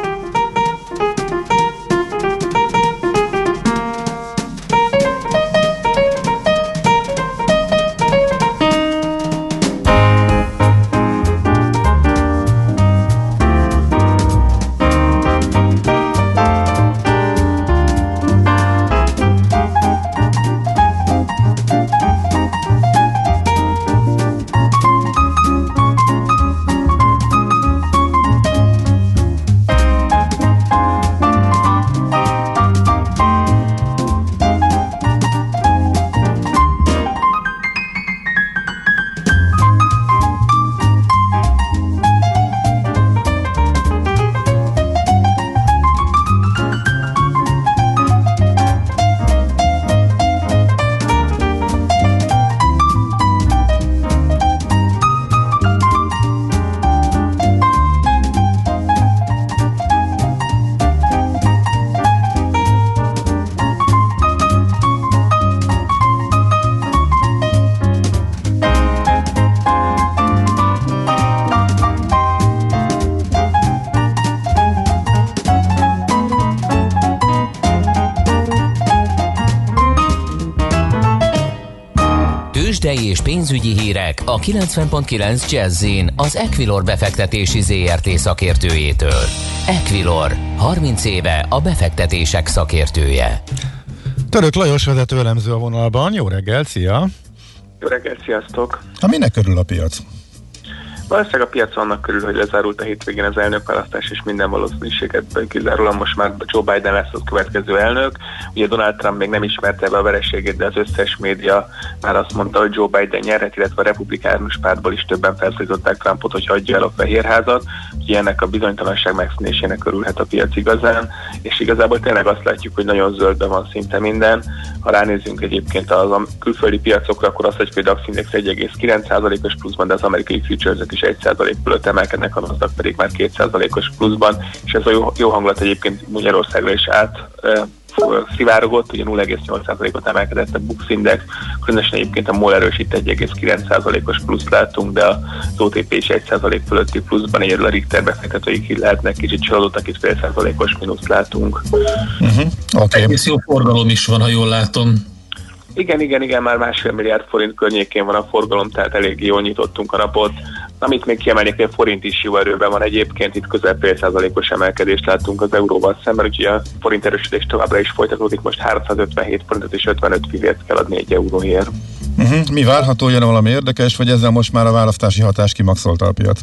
Pénzügyi hírek a 90.9 jazz az Equilor befektetési ZRT szakértőjétől. Equilor, 30 éve a befektetések szakértője.
Török Lajos vezető elemző a vonalban. Jó reggel, szia!
Jó reggelt, sziasztok!
Ha minek körül a piac?
Valószínűleg a piac annak körül, hogy lezárult a hétvégén az elnökválasztás, és minden valószínűséget kizárólag most már Joe Biden lesz a következő elnök. Ugye Donald Trump még nem ismerte be a vereségét, de az összes média már azt mondta, hogy Joe Biden nyerhet, illetve a republikánus pártból is többen felszólították Trumpot, hogy hagyja el a fehérházat. Ugye ennek a bizonytalanság megszűnésének örülhet a piac igazán, és igazából tényleg azt látjuk, hogy nagyon zöldben van szinte minden. Ha ránézünk egyébként az külföldi piacokra, akkor az, hogy például a Index 1,9%-os pluszban, de az amerikai futures is 1% fölött emelkednek, a NASDAQ pedig már 2%-os pluszban, és ez a jó, jó hangulat egyébként Magyarországra is át szivárogott, ugye 0,8%-ot emelkedett a Bux Index, különösen egyébként a MOL erősít 1,9%-os plusz látunk, de az OTP is 1% fölötti pluszban, egyedül a Richter befektetőik lehetnek kicsit csalódottak, itt fél százalékos mínusz látunk.
Uh-huh. Okay. Egész jó forgalom is van, ha jól látom.
Igen, igen, igen, már másfél milliárd forint környékén van a forgalom, tehát elég jól nyitottunk a napot. Amit még kiemelnék, hogy a forint is jó erőben van egyébként, itt közel fél százalékos emelkedést láttunk az euróval szemben, úgyhogy a forint erősödés továbbra is folytatódik, most 357 forintot és 55 fillért kell adni egy euróért.
Uh-huh. Mi várható, jön valami érdekes, vagy ezzel most már a választási hatás kimaxolta a piac?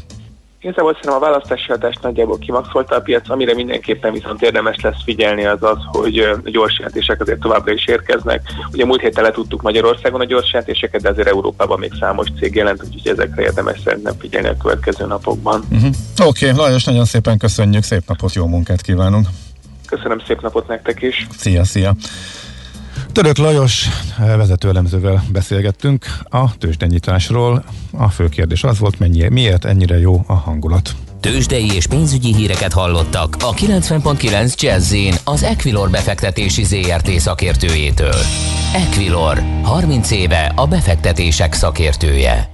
Igazából szerintem a választási hatást nagyjából kimaxolta a piac, amire mindenképpen viszont érdemes lesz figyelni az az, hogy a gyors jelentések azért továbbra is érkeznek. Ugye múlt héten letudtuk Magyarországon a gyors jelentéseket, de azért Európában még számos cég jelent, úgyhogy ezekre érdemes szerintem figyelni a következő napokban.
Uh-huh. Oké, okay, Lajos, nagyon szépen köszönjük, szép napot, jó munkát kívánunk!
Köszönöm szép napot nektek is!
Szia, szia! Török Lajos vezetőelemzővel beszélgettünk a tőzsdenyításról. A fő kérdés az volt, mennyi, miért ennyire jó a hangulat.
Tőzsdei és pénzügyi híreket hallottak a 90.9 jazz az Equilor befektetési ZRT szakértőjétől. Equilor, 30 éve a befektetések szakértője.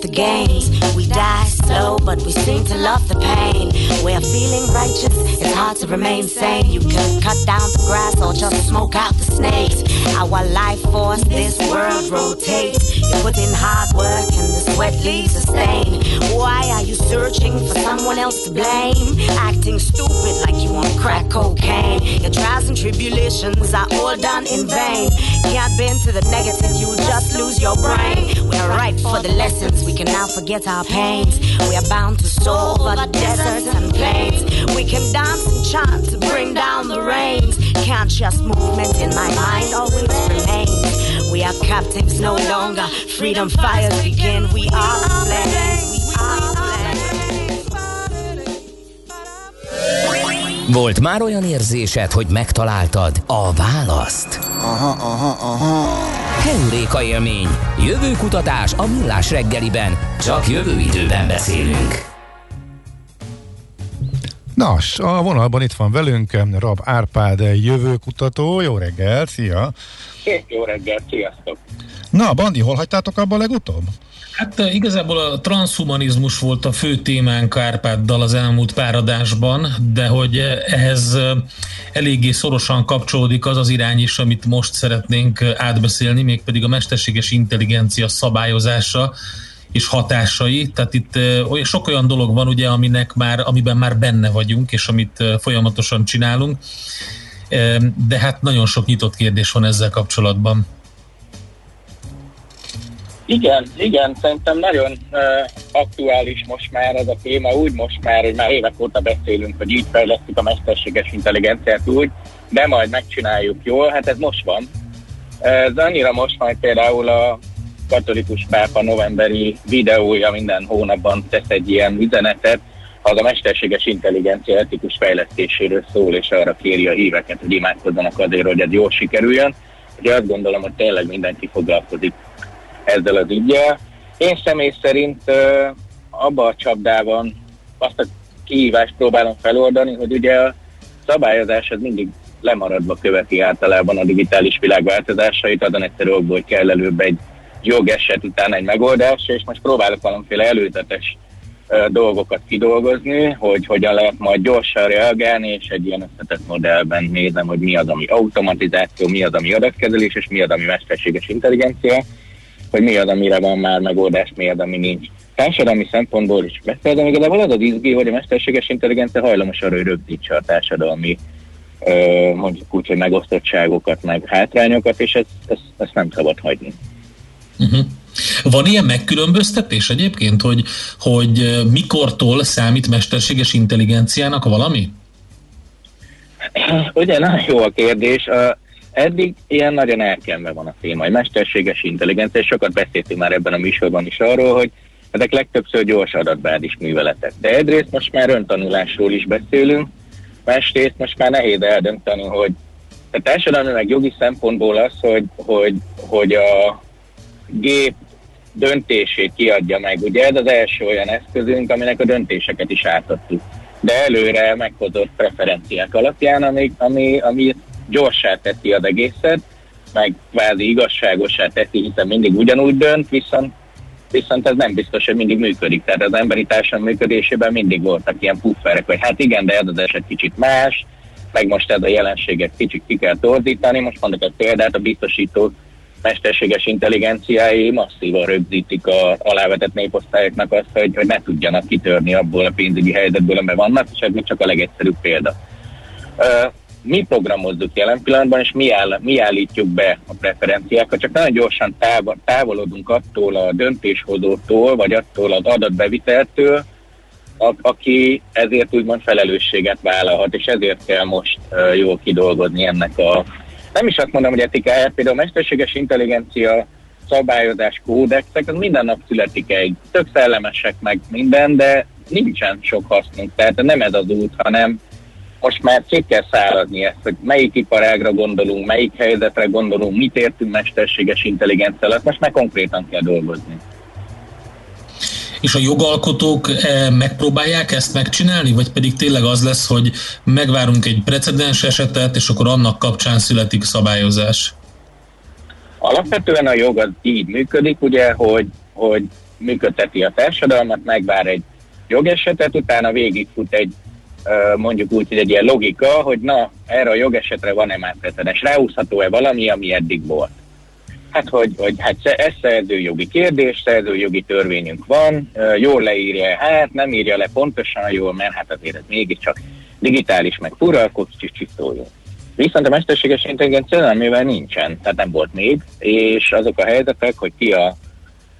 the games. We die slow, but we seem to love the pain. We're feeling righteous, it's hard to remain sane. You could cut down the grass or just smoke out the snakes. Our life force, this world rotates. You put in hard work and the sweat leaves a stain. Why are you searching for someone else to blame? Acting stupid like you want crack cocaine. Your trials and tribulations are all done in vain. Forget our pains. We are bound to solve our deserts and plains. We can dance and chant to bring down the rains. Conscious movement in my mind always remains. We are captives no longer. Freedom fires begin. We are flames.
Volt már olyan érzésed, hogy megtaláltad a választ?
Aha, aha, aha.
Heuréka élmény. Jövőkutatás a millás reggeliben. Csak jövő időben beszélünk.
Nos, a vonalban itt van velünk Rab Árpád jövőkutató. Jó reggel, szia!
Jó reggel, sziasztok!
Na, Bandi, hol hagytátok abban legutóbb?
Hát igazából a transhumanizmus volt a fő témánk Kárpáddal az elmúlt pár de hogy ehhez eléggé szorosan kapcsolódik az az irány is, amit most szeretnénk átbeszélni, mégpedig a mesterséges intelligencia szabályozása és hatásai. Tehát itt sok olyan dolog van, ugye, aminek már, amiben már benne vagyunk, és amit folyamatosan csinálunk, de hát nagyon sok nyitott kérdés van ezzel kapcsolatban.
Igen, igen, szerintem nagyon uh, aktuális most már ez a téma, úgy most már, hogy már évek óta beszélünk, hogy így fejlesztjük a mesterséges intelligenciát úgy, de majd megcsináljuk jól, hát ez most van. Ez annyira most majd például a katolikus pápa novemberi videója minden hónapban tesz egy ilyen üzenetet, az a mesterséges intelligencia etikus fejlesztéséről szól, és arra kéri a híveket, hogy imádkozzanak azért, hogy ez jól sikerüljön. Ugye azt gondolom, hogy tényleg mindenki foglalkozik ezzel az ügyel. Én személy szerint abba a csapdában azt a kihívást próbálom feloldani, hogy ugye a szabályozás az mindig lemaradva követi általában a digitális világ változásait, azon egyszerű okból, hogy kell előbb egy jogeset után egy megoldás, és most próbálok valamiféle előzetes dolgokat kidolgozni, hogy hogyan lehet majd gyorsan reagálni, és egy ilyen összetett modellben nézem, hogy mi az, ami automatizáció, mi az, ami adatkezelés, és mi az, ami mesterséges intelligencia hogy mi az, amire van már megoldás, mi az, ami nincs. Társadalmi szempontból is beszéltem, igazából az az izgi, hogy a mesterséges intelligencia hajlamos arra, hogy rögzítse a társadalmi ö, mondjuk úgy, hogy megosztottságokat, meg hátrányokat, és ezt, ezt, ezt nem szabad hagyni.
Uh-huh. Van ilyen megkülönböztetés egyébként, hogy, hogy mikortól számít mesterséges intelligenciának valami?
Ugye, nagyon jó a kérdés. A, Eddig ilyen nagyon elkenve van a téma, hogy mesterséges intelligencia, és sokat beszéltünk már ebben a műsorban is arról, hogy ezek legtöbbször gyors adatbázis műveletek. De egyrészt most már öntanulásról is beszélünk, másrészt most már nehéz eldönteni, hogy a társadalmi meg jogi szempontból az, hogy, hogy, hogy a gép döntését kiadja meg. Ugye ez az első olyan eszközünk, aminek a döntéseket is átadtuk. De előre meghozott preferenciák alapján, ami, ami, ami gyorsá teszi az egészet, meg kvázi igazságosá teszi, hiszen mindig ugyanúgy dönt, viszont, viszont ez nem biztos, hogy mindig működik. Tehát az emberi társadalom működésében mindig voltak ilyen pufferek, hogy hát igen, de ez az eset kicsit más, meg most ez a jelenséget kicsit ki kell torzítani. Most mondok egy példát, a biztosító mesterséges intelligenciái masszívan rögzítik a alávetett néposztályoknak azt, hogy, hogy ne tudjanak kitörni abból a pénzügyi helyzetből, amiben vannak, és ez csak a legegyszerűbb példa mi programozzuk jelen pillanatban, és mi, áll, mi állítjuk be a preferenciákat, csak nagyon gyorsan távol, távolodunk attól a döntéshozótól, vagy attól az adatbeviteltől, a, aki ezért úgymond felelősséget vállalhat, és ezért kell most uh, jól kidolgozni ennek a, nem is azt mondom, hogy etikáját, például a mesterséges intelligencia szabályozás kódexek, az minden nap születik egy, tök szellemesek meg minden, de nincsen sok hasznunk, tehát nem ez az út, hanem most már ki kell száradni ezt, hogy melyik iparágra gondolunk, melyik helyzetre gondolunk, mit értünk mesterséges intelligencia alatt, most már konkrétan kell dolgozni.
És a jogalkotók eh, megpróbálják ezt megcsinálni, vagy pedig tényleg az lesz, hogy megvárunk egy precedens esetet, és akkor annak kapcsán születik szabályozás?
Alapvetően a jog az így működik, ugye, hogy, hogy működteti a társadalmat, megvár egy jogesetet, utána végigfut egy mondjuk úgy, hogy egy ilyen logika, hogy na, erre a jogesetre van-e már precedens, ráhúzható-e valami, ami eddig volt. Hát, hogy, hogy hát ez szerzőjogi kérdés, szerzőjogi törvényünk van, jól leírja, hát nem írja le pontosan jól, mert hát azért ez mégiscsak digitális, meg fura, akkor kicsit. Viszont a mesterséges intelligencia mivel nincsen, tehát nem volt még, és azok a helyzetek, hogy ki a,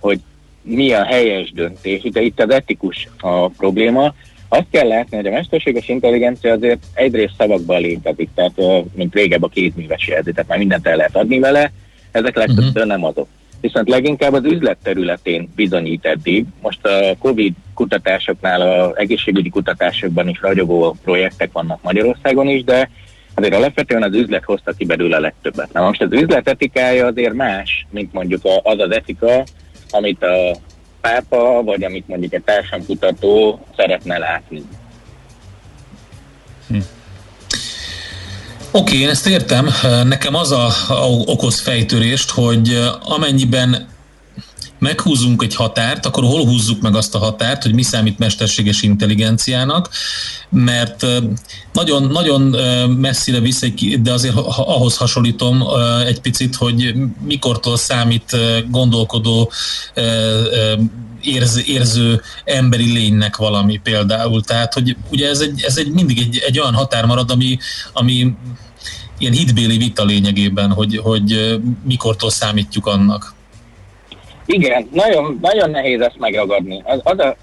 hogy mi a helyes döntés, ugye itt az etikus a probléma, azt kell látni, hogy a mesterséges intelligencia azért egyrészt szavakban létezik, tehát mint régebb a kézműves jelző, tehát már mindent el lehet adni vele, ezek legtöbbször uh-huh. nem azok. Viszont leginkább az üzlet területén bizonyít eddig. Most a COVID kutatásoknál, az egészségügyi kutatásokban is ragyogó projektek vannak Magyarországon is, de azért alapvetően az üzlet hozta ki belőle a legtöbbet. Na most az üzlet etikája azért más, mint mondjuk az az etika, amit a pápa, vagy amit mondjuk egy társadalomkutató szeretne látni.
Hm. Oké, én ezt értem. Nekem az a, a okoz fejtörést, hogy amennyiben meghúzunk egy határt, akkor hol húzzuk meg azt a határt, hogy mi számít mesterséges intelligenciának, mert nagyon, nagyon messzire visz, de azért ahhoz hasonlítom egy picit, hogy mikortól számít gondolkodó érz, érző emberi lénynek valami például. Tehát, hogy ugye ez egy, ez egy mindig egy, egy olyan határ marad, ami, ami ilyen hitbéli vita lényegében, hogy, hogy mikortól számítjuk annak.
Igen, nagyon, nagyon nehéz ezt megragadni. Az, az a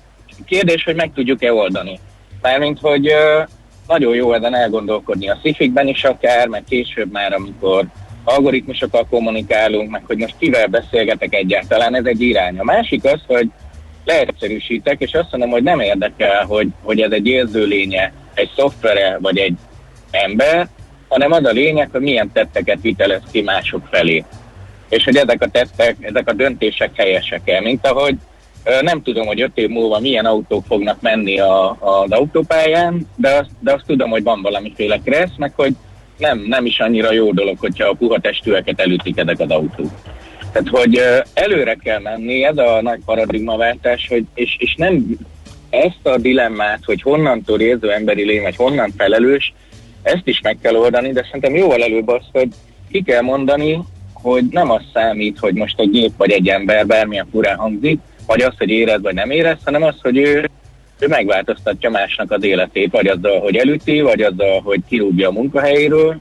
kérdés, hogy meg tudjuk-e oldani. Mármint, hogy uh, nagyon jó ezen elgondolkodni a szifikben is akár, meg később már, amikor algoritmusokkal kommunikálunk, meg hogy most kivel beszélgetek egyáltalán, ez egy irány. A másik az, hogy leegyszerűsítek, és azt mondom, hogy nem érdekel, hogy, hogy ez egy érzőlénye, egy szoftvere vagy egy ember, hanem az a lényeg, hogy milyen tetteket vitelez ki mások felé. És hogy ezek a tettek, ezek a döntések helyesek-e. Mint ahogy nem tudom, hogy öt év múlva milyen autók fognak menni a, az autópályán, de azt, de azt tudom, hogy van valamiféle kressz, meg hogy nem, nem is annyira jó dolog, hogyha a puha testűeket elütik ezek az autók. Tehát, hogy előre kell menni, ez a nagy paradigmaváltás, hogy, és, és nem ezt a dilemmát, hogy honnantól érző emberi lény, vagy honnan felelős, ezt is meg kell oldani, de szerintem jóval előbb az, hogy ki kell mondani, hogy nem az számít, hogy most egy gép vagy egy ember bármilyen furán hangzik, vagy az, hogy érez vagy nem érez, hanem az, hogy ő, ő megváltoztatja másnak az életét, vagy azzal, hogy elüti, vagy azzal, hogy kirúgja a munkahelyéről,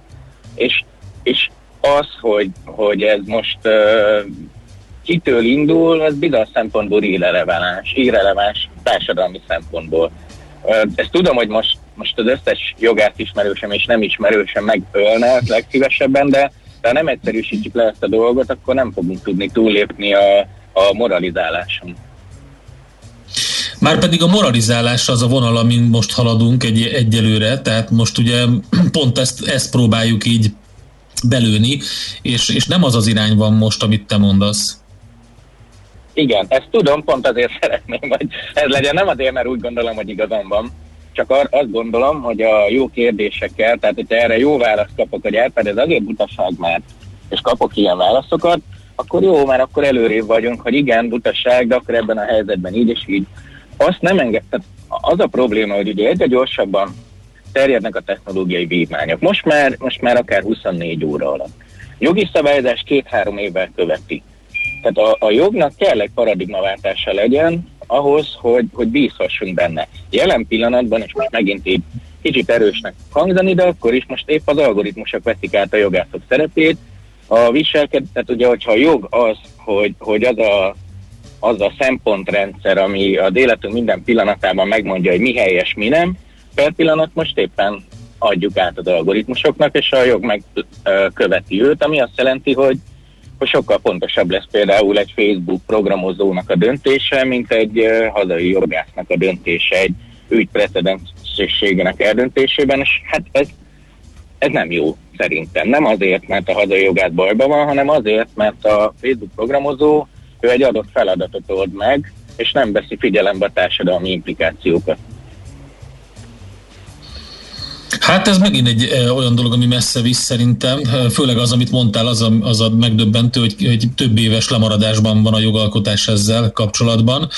és, és az, hogy, hogy ez most uh, kitől indul, az bizonyos szempontból irreleváns, irreleváns társadalmi szempontból. Uh, ezt tudom, hogy most, most az összes jogát ismerősem és nem ismerősem megölne legszívesebben, de ha nem egyszerűsítjük le ezt a dolgot, akkor nem fogunk tudni túllépni a, a moralizáláson.
Már pedig a moralizálás az a vonal, amin most haladunk egy, egyelőre, tehát most ugye pont ezt, ezt próbáljuk így belőni, és, és nem az az irány van most, amit te mondasz.
Igen, ezt tudom, pont azért szeretném, hogy ez legyen. Nem azért, mert úgy gondolom, hogy igazam van, csak ar- azt gondolom, hogy a jó kérdésekkel, tehát hogyha erre jó választ kapok a gyárpád, ez azért butaság már, és kapok ilyen válaszokat, akkor jó, már akkor előrébb vagyunk, hogy igen, butaság, de akkor ebben a helyzetben így és így. Azt nem enged, tehát az a probléma, hogy ugye egyre gyorsabban terjednek a technológiai vívmányok. Most már, most már akár 24 óra alatt. Jogi szabályozás két-három évvel követi. Tehát a, a jognak kell egy paradigmaváltása legyen, ahhoz, hogy, hogy bízhassunk benne. Jelen pillanatban, és most megint így kicsit erősnek hangzani, de akkor is most épp az algoritmusok veszik át a jogászok szerepét. A viselkedés, tehát ugye, hogyha a jog az, hogy, hogy az a az a szempontrendszer, ami az életünk minden pillanatában megmondja, hogy mi helyes, mi nem, per pillanat most éppen adjuk át az algoritmusoknak, és a jog megköveti őt, ami azt jelenti, hogy hogy sokkal pontosabb lesz például egy Facebook programozónak a döntése, mint egy hazai jogásznak a döntése egy ügy precedensségének eldöntésében, és hát ez, ez nem jó szerintem. Nem azért, mert a hazai jogász bajban van, hanem azért, mert a Facebook programozó ő egy adott feladatot old meg, és nem veszi figyelembe a társadalmi implikációkat.
Hát ez megint egy olyan dolog, ami messze visz szerintem, főleg az, amit mondtál, az a, az a megdöbbentő, hogy, hogy több éves lemaradásban van a jogalkotás ezzel kapcsolatban.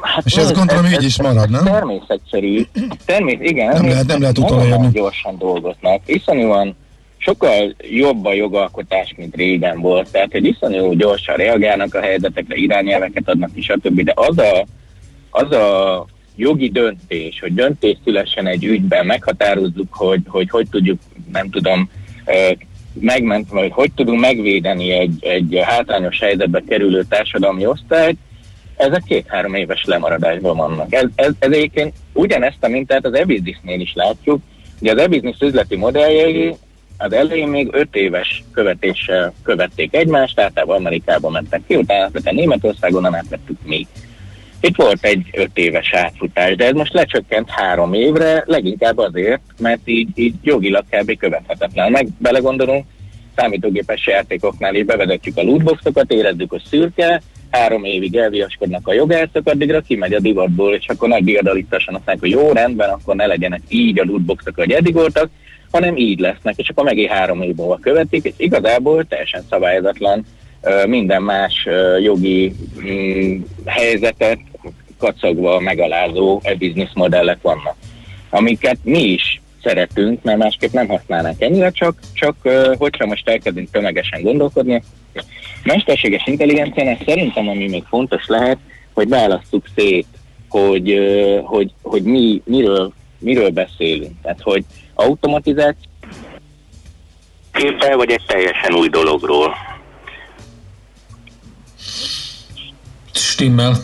Hát és ez, gondolom ez, így is marad, nem?
Természetszerű. Termés, igen.
Nem lehet, nem lehet utolérni.
gyorsan dolgoznak. Iszonyúan sokkal jobb a jogalkotás, mint régen volt. Tehát, hogy iszonyú gyorsan reagálnak a helyzetekre, irányelveket adnak, és a többi. De az a, az a jogi döntés, hogy döntés szülessen egy ügyben, meghatározzuk, hogy hogy, hogy tudjuk, nem tudom, megment, vagy hogy tudunk megvédeni egy, egy hátrányos helyzetbe kerülő társadalmi osztályt, ezek két-három éves lemaradásban vannak. Ez, ez, ez egyébként ugyanezt a mintát az e-businessnél is látjuk, ugye az e-business üzleti modelljei az elején még öt éves követéssel követték egymást, általában Amerikában mentek ki, utána átvettek Németországon, nem átvettük mi. Itt volt egy öt éves átfutás, de ez most lecsökkent három évre, leginkább azért, mert így, így jogilag kb. követhetetlen. Meg belegondolunk, számítógépes játékoknál is bevezetjük a lootboxokat, érezzük, hogy szürke, három évig elviaskodnak a jogászok, addigra kimegy a divatból, és akkor nagy diadalittasan azt mondják, hogy jó, rendben, akkor ne legyenek így a lootboxok, hogy eddig voltak, hanem így lesznek, és akkor megint három év múlva követik, és igazából teljesen szabályozatlan minden más jogi mm, helyzetet kacagva megalázó e-business modellek vannak, amiket mi is szeretünk, mert másképp nem használnánk ennyire, csak, csak hogyha most elkezdünk tömegesen gondolkodni, mesterséges intelligenciának szerintem, ami még fontos lehet, hogy válasszuk szét, hogy, hogy, hogy mi, miről, miről beszélünk. Tehát, hogy automatizáció képe, vagy egy teljesen új dologról.
Stimmel.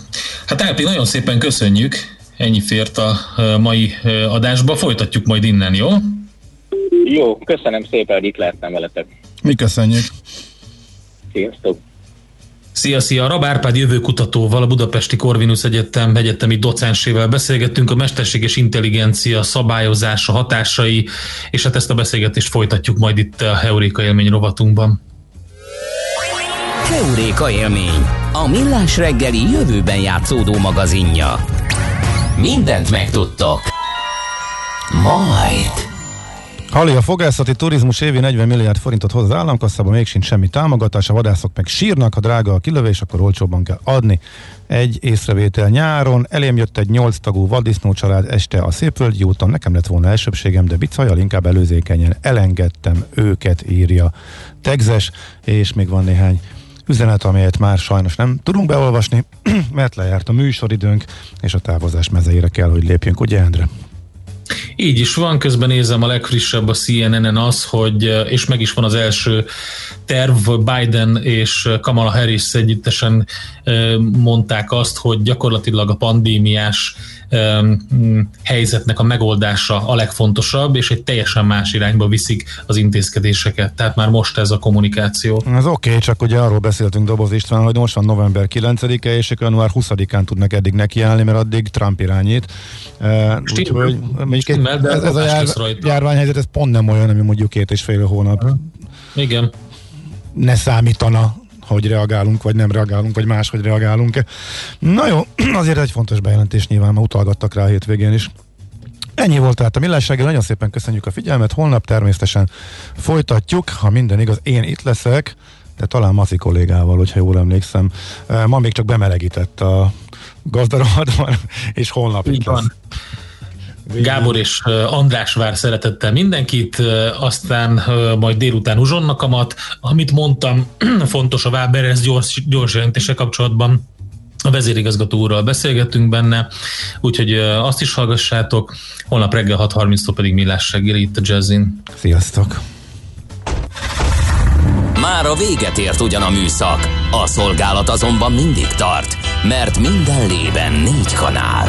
Hát Ápi, nagyon szépen köszönjük. Ennyi fért a mai adásba. Folytatjuk majd innen, jó?
Jó, köszönöm szépen, hogy itt lehettem veletek.
Mi köszönjük.
Sziasztok!
Szia, szia! Rab Árpád jövőkutatóval, a Budapesti Corvinus Egyetem egyetemi docensével beszélgettünk a mesterséges intelligencia szabályozása, hatásai, és hát ezt a beszélgetést folytatjuk majd itt a Heuréka élmény rovatunkban.
Heuréka élmény, a millás reggeli jövőben játszódó magazinja. Mindent megtudtok. Majd.
Hali, a fogászati turizmus évi 40 milliárd forintot hoz az államkasszába, még sincs semmi támogatás, a vadászok meg sírnak, ha drága a kilövés, akkor olcsóbban kell adni. Egy észrevétel nyáron, elém jött egy 8 tagú vaddisznó család este a Szépvölgyi úton, nekem lett volna elsőbségem, de bicajal inkább előzékenyen elengedtem őket, írja Tegzes, és még van néhány üzenet, amelyet már sajnos nem tudunk beolvasni, mert lejárt a műsoridőnk, és a távozás mezeire kell, hogy lépjünk, ugye Endre?
Így is van, közben nézem a legfrissebb a CNN-en az, hogy, és meg is van az első terv, Biden és Kamala Harris együttesen mondták azt, hogy gyakorlatilag a pandémiás helyzetnek a megoldása a legfontosabb, és egy teljesen más irányba viszik az intézkedéseket. Tehát már most ez a kommunikáció.
Ez oké, okay, csak ugye arról beszéltünk Doboz István, hogy most van november 9-e, és január 20-án tudnak eddig nekiállni, mert addig Trump irányít. Úgyhogy ez, ez a jár, járványhelyzet, ez pont nem olyan, ami mondjuk két és fél hónap.
Igen.
Ne számítana hogy reagálunk, vagy nem reagálunk, vagy máshogy reagálunk. Na jó, azért egy fontos bejelentés nyilván, ma utalgattak rá a hétvégén is. Ennyi volt tehát a millás reggel, nagyon szépen köszönjük a figyelmet, holnap természetesen folytatjuk, ha minden igaz, én itt leszek, de talán Maci kollégával, hogyha jól emlékszem. Ma még csak bemelegített a gazdarohatban, és holnap itt van.
Gábor és András vár szeretettel mindenkit, aztán majd délután uzsonnakamat, amit mondtam, fontos a Váberez gyors, gyors jelentése kapcsolatban, a vezérigazgató úrral beszélgettünk benne, úgyhogy azt is hallgassátok. Holnap reggel 6.30-tól pedig millás reggel itt a Jazzin.
Sziasztok!
Már a véget ért ugyan a műszak, a szolgálat azonban mindig tart, mert minden lében négy kanál.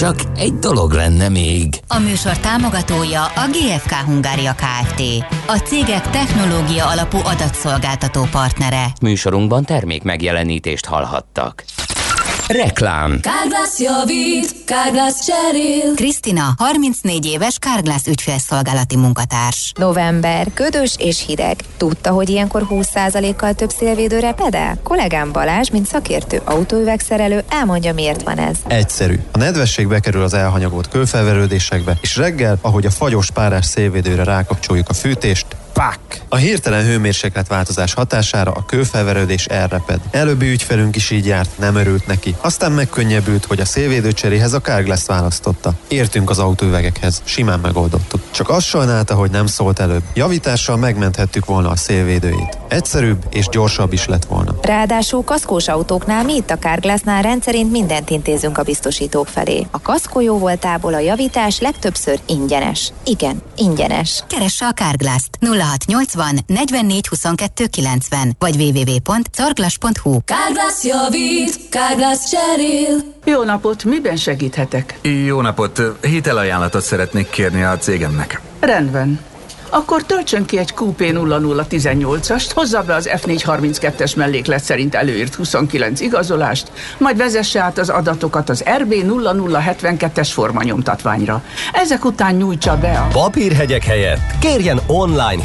Csak egy dolog lenne még.
A műsor támogatója a GFK Hungária Kft. A cégek technológia alapú adatszolgáltató partnere.
Műsorunkban termék megjelenítést hallhattak. Reklám.
Kárglász javít, Kárglász cserél.
Krisztina, 34 éves Kárglász ügyfélszolgálati munkatárs.
November, ködös és hideg. Tudta, hogy ilyenkor 20%-kal több szélvédőre pedel? Kollégám Balázs, mint szakértő autóüvegszerelő, elmondja, miért van ez.
Egyszerű. A nedvesség bekerül az elhanyagolt kőfelverődésekbe, és reggel, ahogy a fagyos párás szélvédőre rákapcsoljuk a fűtést, Pák! A hirtelen hőmérséklet változás hatására a kőfelverődés elreped. Előbbi ügyfelünk is így járt, nem örült neki. Aztán megkönnyebbült, hogy a szélvédőcseréhez a Carglass választotta. Értünk az autóüvegekhez, simán megoldottuk. Csak azt sajnálta, hogy nem szólt előbb. Javítással megmenthettük volna a szélvédőjét. Egyszerűbb és gyorsabb is lett volna.
Ráadásul kaszkós autóknál mi itt a Carglassnál rendszerint mindent intézünk a biztosítók felé. A kaszkó jó voltából a javítás legtöbbször ingyenes. Igen, ingyenes.
Keresse a Carglass-t 0680 44 22 90 vagy www.carglass.hu
Kárglász javít, Kárglász cserél.
Jó napot, miben segíthetek?
Jó napot! Hitelajánlatot szeretnék kérni a cégemnek.
Rendben. Akkor töltsön ki egy QP 0018-ast, hozza be az F432-es melléklet szerint előírt 29 igazolást, majd vezesse át az adatokat az RB 0072-es formanyomtatványra. Ezek után nyújtsa be a...
Papírhegyek helyett kérjen online